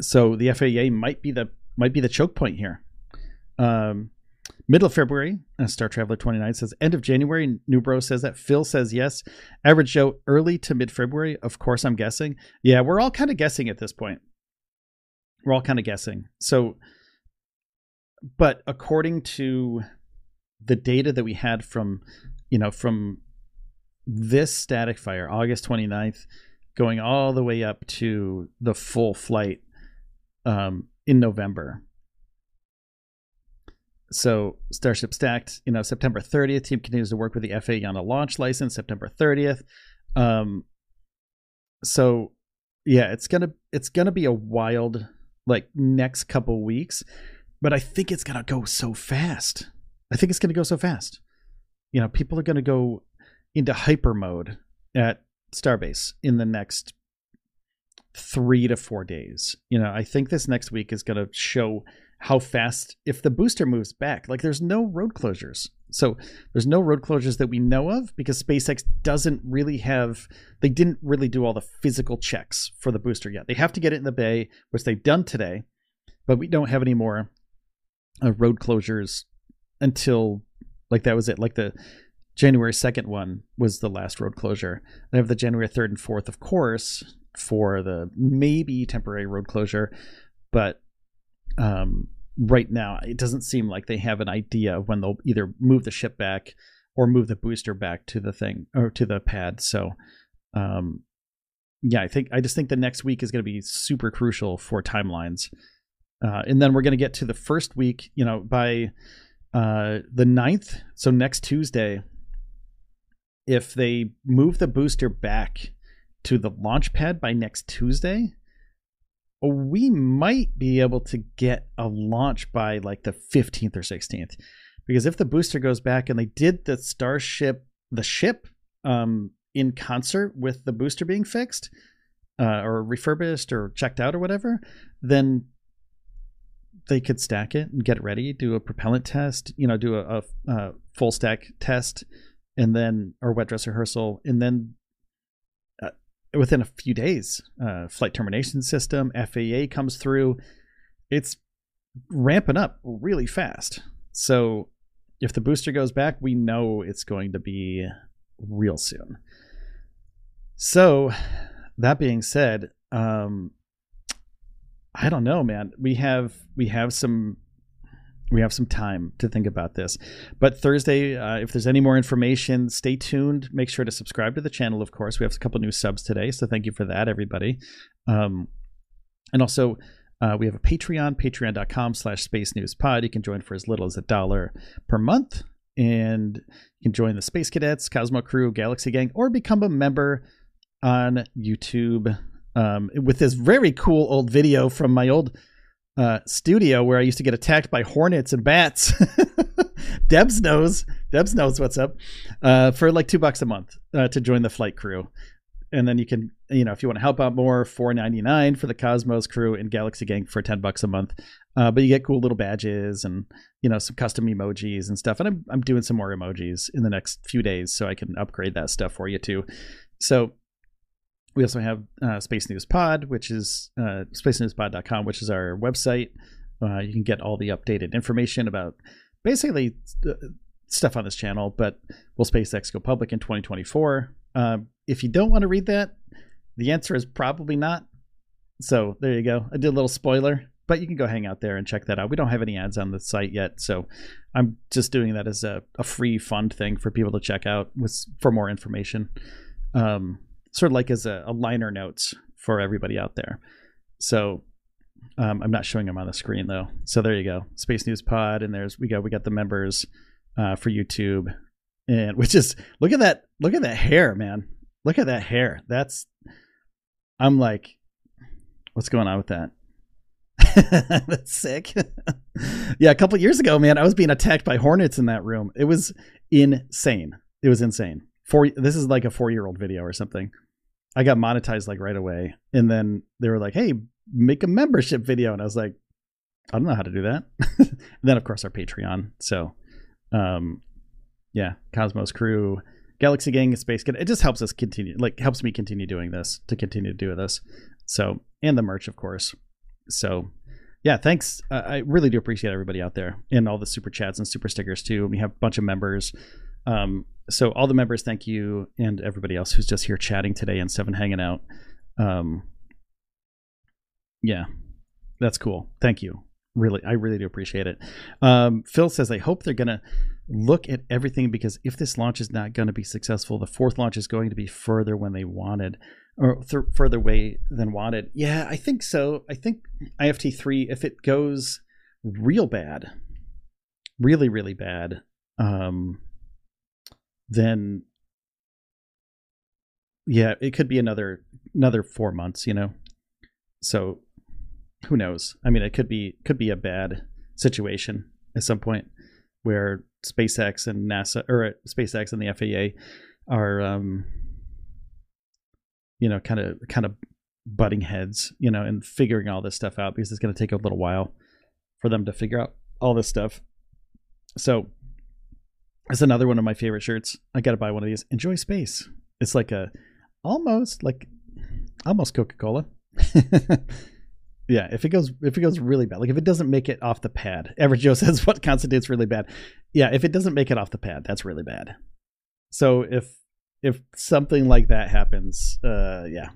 so the FAA might be the might be the choke point here. Um, Middle of February, uh, Star Traveler 29 says, end of January, Newbro says that. Phil says yes. Average Joe, early to mid February. Of course, I'm guessing. Yeah, we're all kind of guessing at this point. We're all kind of guessing. So, but according to the data that we had from, you know, from this static fire, August 29th, going all the way up to the full flight um, in November, so Starship Stacked, you know, September 30th, team continues to work with the FAA on a launch license. September 30th. Um, so yeah, it's gonna it's gonna be a wild like next couple weeks, but I think it's gonna go so fast. I think it's gonna go so fast. You know, people are gonna go into hyper mode at Starbase in the next three to four days. You know, I think this next week is gonna show how fast if the booster moves back. Like there's no road closures. So there's no road closures that we know of because SpaceX doesn't really have they didn't really do all the physical checks for the booster yet. They have to get it in the bay, which they've done today, but we don't have any more uh, road closures until like that was it. Like the January 2nd one was the last road closure. They have the January 3rd and 4th, of course, for the maybe temporary road closure, but um, right now it doesn't seem like they have an idea when they'll either move the ship back or move the booster back to the thing or to the pad. So, um, yeah, I think I just think the next week is going to be super crucial for timelines. Uh, and then we're going to get to the first week, you know, by uh, the 9th. So next Tuesday, if they move the booster back to the launch pad by next Tuesday, we might be able to get a launch by like the 15th or 16th because if the booster goes back and they did the starship the ship um, in concert with the booster being fixed uh, or refurbished or checked out or whatever then they could stack it and get it ready do a propellant test you know do a, a, a full stack test and then or wet dress rehearsal and then within a few days. Uh, flight termination system, FAA comes through. It's ramping up really fast. So if the booster goes back, we know it's going to be real soon. So that being said, um, I don't know, man. We have we have some we have some time to think about this. But Thursday, uh, if there's any more information, stay tuned. Make sure to subscribe to the channel, of course. We have a couple new subs today, so thank you for that, everybody. Um, and also, uh, we have a Patreon, patreon.com slash space news pod. You can join for as little as a dollar per month. And you can join the Space Cadets, Cosmo Crew, Galaxy Gang, or become a member on YouTube um, with this very cool old video from my old uh, studio where I used to get attacked by hornets and bats. *laughs* Debs knows. Debs knows what's up. Uh, for like two bucks a month uh, to join the flight crew, and then you can, you know, if you want to help out more, four ninety nine for the Cosmos crew and Galaxy Gang for ten bucks a month. Uh, but you get cool little badges and you know some custom emojis and stuff. And I'm I'm doing some more emojis in the next few days, so I can upgrade that stuff for you too. So we also have uh, Space News Pod, which is uh, spacenewspod.com, which is our website. Uh, you can get all the updated information about basically uh, stuff on this channel, but will SpaceX go public in 2024? Uh, if you don't want to read that, the answer is probably not. So there you go. I did a little spoiler, but you can go hang out there and check that out. We don't have any ads on the site yet, so I'm just doing that as a, a free, fun thing for people to check out with for more information. Um, sort of like as a, a liner notes for everybody out there. So um, I'm not showing them on the screen though. So there you go, Space News Pod, and there's we got we got the members uh, for YouTube, and *laughs* which is look at that look at that hair, man. Look at that hair. That's I'm like, what's going on with that? *laughs* That's sick. *laughs* yeah, a couple years ago, man, I was being attacked by hornets in that room. It was insane. It was insane. Four. This is like a four year old video or something. I got monetized like right away, and then they were like, "Hey, make a membership video," and I was like, "I don't know how to do that." and *laughs* then of course our Patreon. So, um, yeah, Cosmos Crew, Galaxy Gang, Space. It just helps us continue, like helps me continue doing this to continue to do this. So, and the merch, of course. So, yeah, thanks. Uh, I really do appreciate everybody out there and all the super chats and super stickers too. We have a bunch of members. Um, so all the members, thank you, and everybody else who's just here chatting today and seven hanging out. Um, yeah, that's cool. Thank you. Really, I really do appreciate it. Um, Phil says, I hope they're gonna look at everything because if this launch is not going to be successful, the fourth launch is going to be further when they wanted or th- further away than wanted. Yeah, I think so. I think IFT three, if it goes real bad, really really bad, um, then yeah, it could be another another four months. You know, so who knows? I mean, it could be could be a bad situation at some point where SpaceX and NASA or SpaceX and the FAA are um, you know kind of kind of butting heads, you know, and figuring all this stuff out because it's going to take a little while for them to figure out all this stuff. So it's another one of my favorite shirts. I got to buy one of these. Enjoy space. It's like a almost like almost Coca-Cola. *laughs* yeah, if it goes if it goes really bad, like if it doesn't make it off the pad. Average Joe *laughs* says what constitutes really bad. Yeah, if it doesn't make it off the pad, that's really bad. So if if something like that happens, uh yeah.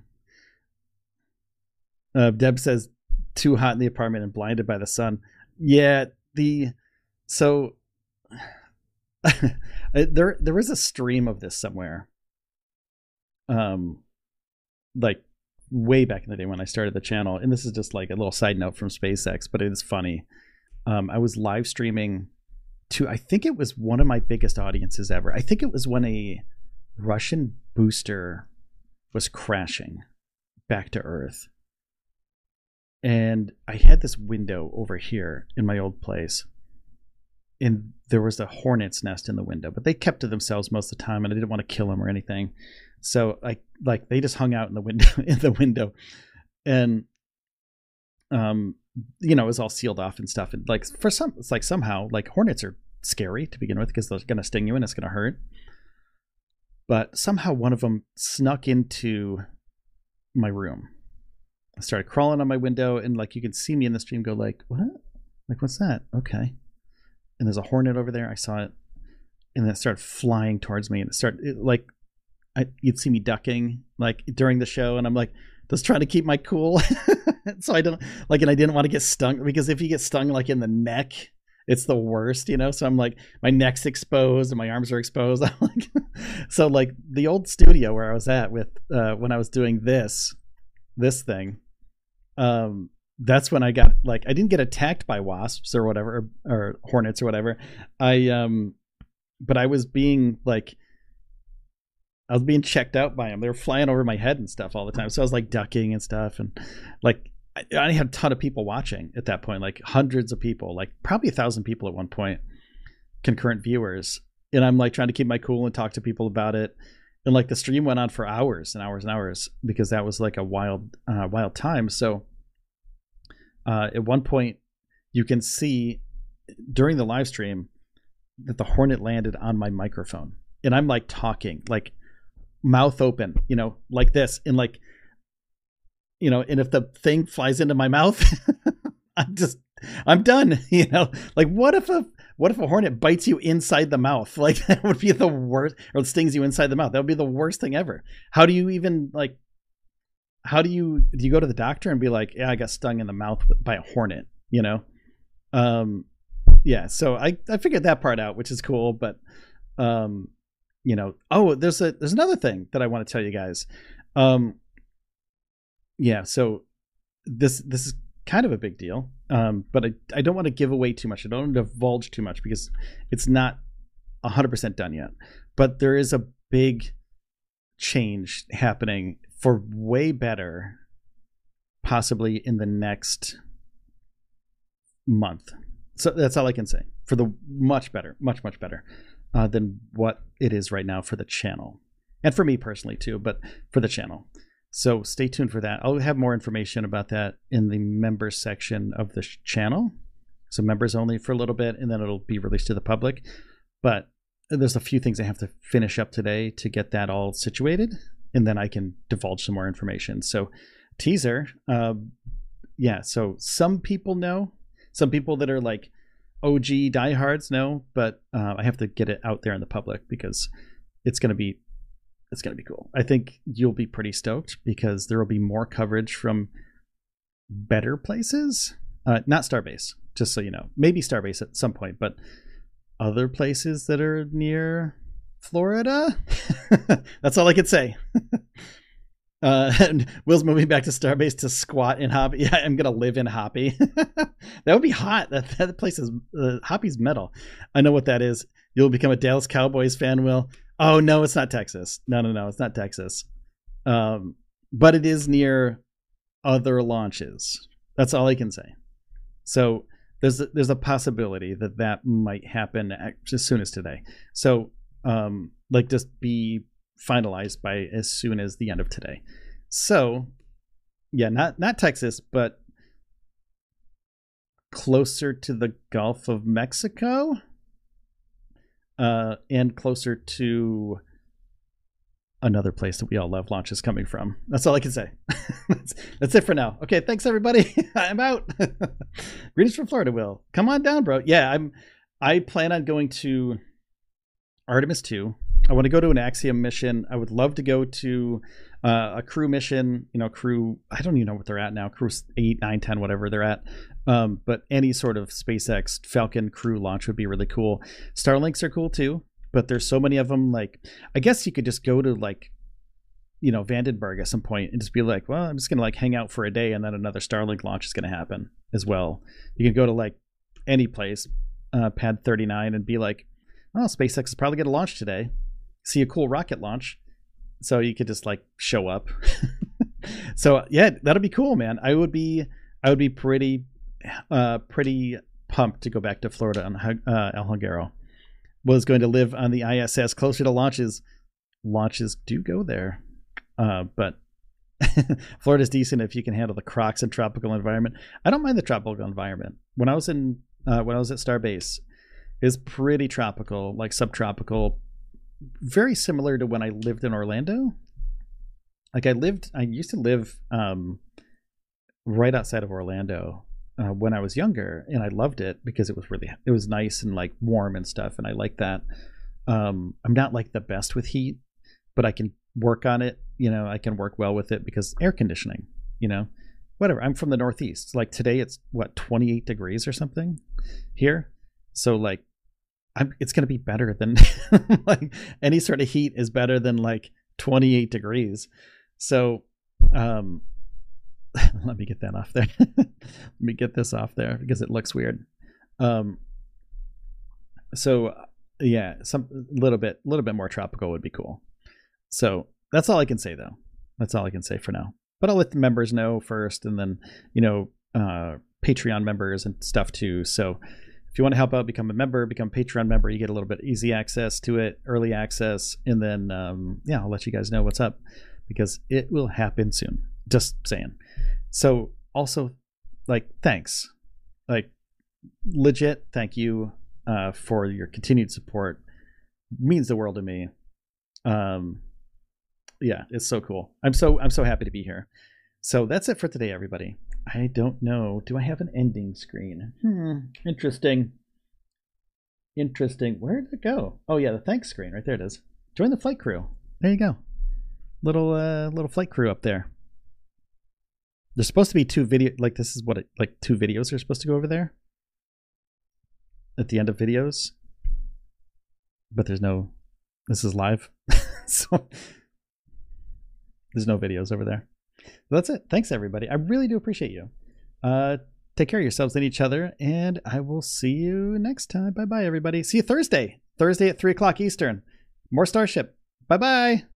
Uh, Deb says too hot in the apartment and blinded by the sun. Yeah, the so *laughs* there there is a stream of this somewhere. Um like way back in the day when I started the channel, and this is just like a little side note from SpaceX, but it is funny. Um, I was live streaming to I think it was one of my biggest audiences ever. I think it was when a Russian booster was crashing back to Earth. And I had this window over here in my old place. And there was a hornet's nest in the window, but they kept to themselves most of the time and I didn't want to kill them or anything. So like like they just hung out in the window *laughs* in the window. And um you know, it was all sealed off and stuff. And like for some it's like somehow like hornets are scary to begin with because they're gonna sting you and it's gonna hurt. But somehow one of them snuck into my room. I started crawling on my window and like you can see me in the stream go like, what? Like what's that? Okay. And there's a hornet over there. I saw it. And then it started flying towards me and it started it, like I, you'd see me ducking like during the show, and I'm like just trying to keep my cool, *laughs* so I don't like, and I didn't want to get stung because if you get stung like in the neck, it's the worst, you know. So I'm like, my neck's exposed and my arms are exposed. *laughs* I'm like, so like the old studio where I was at with uh, when I was doing this, this thing, um, that's when I got like I didn't get attacked by wasps or whatever or, or hornets or whatever. I um, but I was being like I was being checked out by them. They were flying over my head and stuff all the time. So I was like ducking and stuff, and like I, I had a ton of people watching at that point, like hundreds of people, like probably a thousand people at one point, concurrent viewers. And I'm like trying to keep my cool and talk to people about it. And like the stream went on for hours and hours and hours because that was like a wild, uh, wild time. So uh, at one point, you can see during the live stream that the hornet landed on my microphone and i'm like talking like mouth open, you know, like this, and like, you know, and if the thing flies into my mouth, *laughs* I'm just, I'm done. *laughs* You know, like what if a what if a hornet bites you inside the mouth? *laughs* Like that would be the worst, or stings you inside the mouth. That would be the worst thing ever. How do you even like? How do you do? You go to the doctor and be like, "Yeah, I got stung in the mouth by a hornet." You know, um, yeah. So I I figured that part out, which is cool, but um, you know oh there's a there's another thing that i want to tell you guys um yeah so this this is kind of a big deal um but i, I don't want to give away too much i don't want to divulge too much because it's not 100% done yet but there is a big change happening for way better possibly in the next month so that's all i can say for the much better much much better uh, than what it is right now for the channel. And for me personally, too, but for the channel. So stay tuned for that. I'll have more information about that in the members section of the channel. So members only for a little bit, and then it'll be released to the public. But there's a few things I have to finish up today to get that all situated, and then I can divulge some more information. So, teaser, uh, yeah. So some people know, some people that are like OG diehards know, but uh, I have to get it out there in the public because it's going to be it's going to be cool. I think you'll be pretty stoked because there will be more coverage from better places, uh, not Starbase, just so you know. Maybe Starbase at some point, but other places that are near Florida. *laughs* That's all I could say. *laughs* Uh, and Will's moving back to Starbase to squat in Hoppy. *laughs* Yeah, I'm gonna live in Hoppy. that would be hot. That that place is uh, Hoppy's metal. I know what that is. You'll become a Dallas Cowboys fan, Will. Oh no, it's not Texas. No, no, no, it's not Texas. Um, but it is near other launches. That's all I can say. So there's a, there's a possibility that that might happen as soon as today. So um, like just be finalized by as soon as the end of today. So yeah, not not Texas, but closer to the Gulf of Mexico, uh, and closer to another place that we all love launches coming from. That's all I can say. *laughs* that's, that's, it for now. Okay, thanks everybody. *laughs* I'm out. *laughs* Greetings from Florida, Will. Come on down, bro. Yeah, I'm I plan on going to Artemis 2. I want to go to an Axiom mission. I would love to go to uh, a crew mission, you know, crew, I don't even know what they're at now, crew 8, 9, 10, whatever they're at. Um, but any sort of SpaceX Falcon crew launch would be really cool. Starlinks are cool too but there's so many of them. Like, I guess you could just go to like, you know, Vandenberg at some point and just be like, well, I'm just gonna like hang out for a day, and then another Starlink launch is gonna happen as well. You can go to like any place, uh, Pad 39, and be like, oh, SpaceX is probably gonna launch today. See a cool rocket launch, so you could just like show up. *laughs* so yeah, that'll be cool, man. I would be, I would be pretty, uh, pretty pumped to go back to Florida on uh, El Hungaro was going to live on the ISS closer to launches. Launches do go there, uh, but *laughs* Florida's decent if you can handle the crocs and tropical environment. I don't mind the tropical environment. When I was in uh, when I was at Starbase, is pretty tropical, like subtropical, very similar to when I lived in Orlando. Like I lived, I used to live um, right outside of Orlando, uh, when I was younger, and I loved it because it was really it was nice and like warm and stuff, and I like that. Um, I'm not like the best with heat, but I can work on it. You know, I can work well with it because air conditioning. You know, whatever. I'm from the Northeast. Like today, it's what 28 degrees or something here. So like, I'm. It's gonna be better than *laughs* like any sort of heat is better than like 28 degrees. So, um, *laughs* let me get that off there. *laughs* let me get this off there because it looks weird. Um, so yeah, some a little bit, a little bit more tropical would be cool. So that's all I can say though. That's all I can say for now. But I'll let the members know first, and then you know, uh, Patreon members and stuff too. So if you want to help out, become a member, become a Patreon member. You get a little bit easy access to it, early access, and then um, yeah, I'll let you guys know what's up because it will happen soon. Just saying. So also, like, thanks, like, legit, thank you uh, for your continued support. means the world to me. Um, yeah, it's so cool. I'm so I'm so happy to be here. So that's it for today, everybody. I don't know. Do I have an ending screen? Hmm. Interesting. Interesting. Where did it go? Oh yeah, the thanks screen. Right there it is. Join the flight crew. There you go. Little uh little flight crew up there. There's supposed to be two video like this is what it, like two videos are supposed to go over there at the end of videos. But there's no this is live. *laughs* so there's no videos over there. That's it. Thanks everybody. I really do appreciate you. Uh take care of yourselves and each other, and I will see you next time. Bye bye everybody. See you Thursday. Thursday at three o'clock Eastern. More Starship. Bye bye.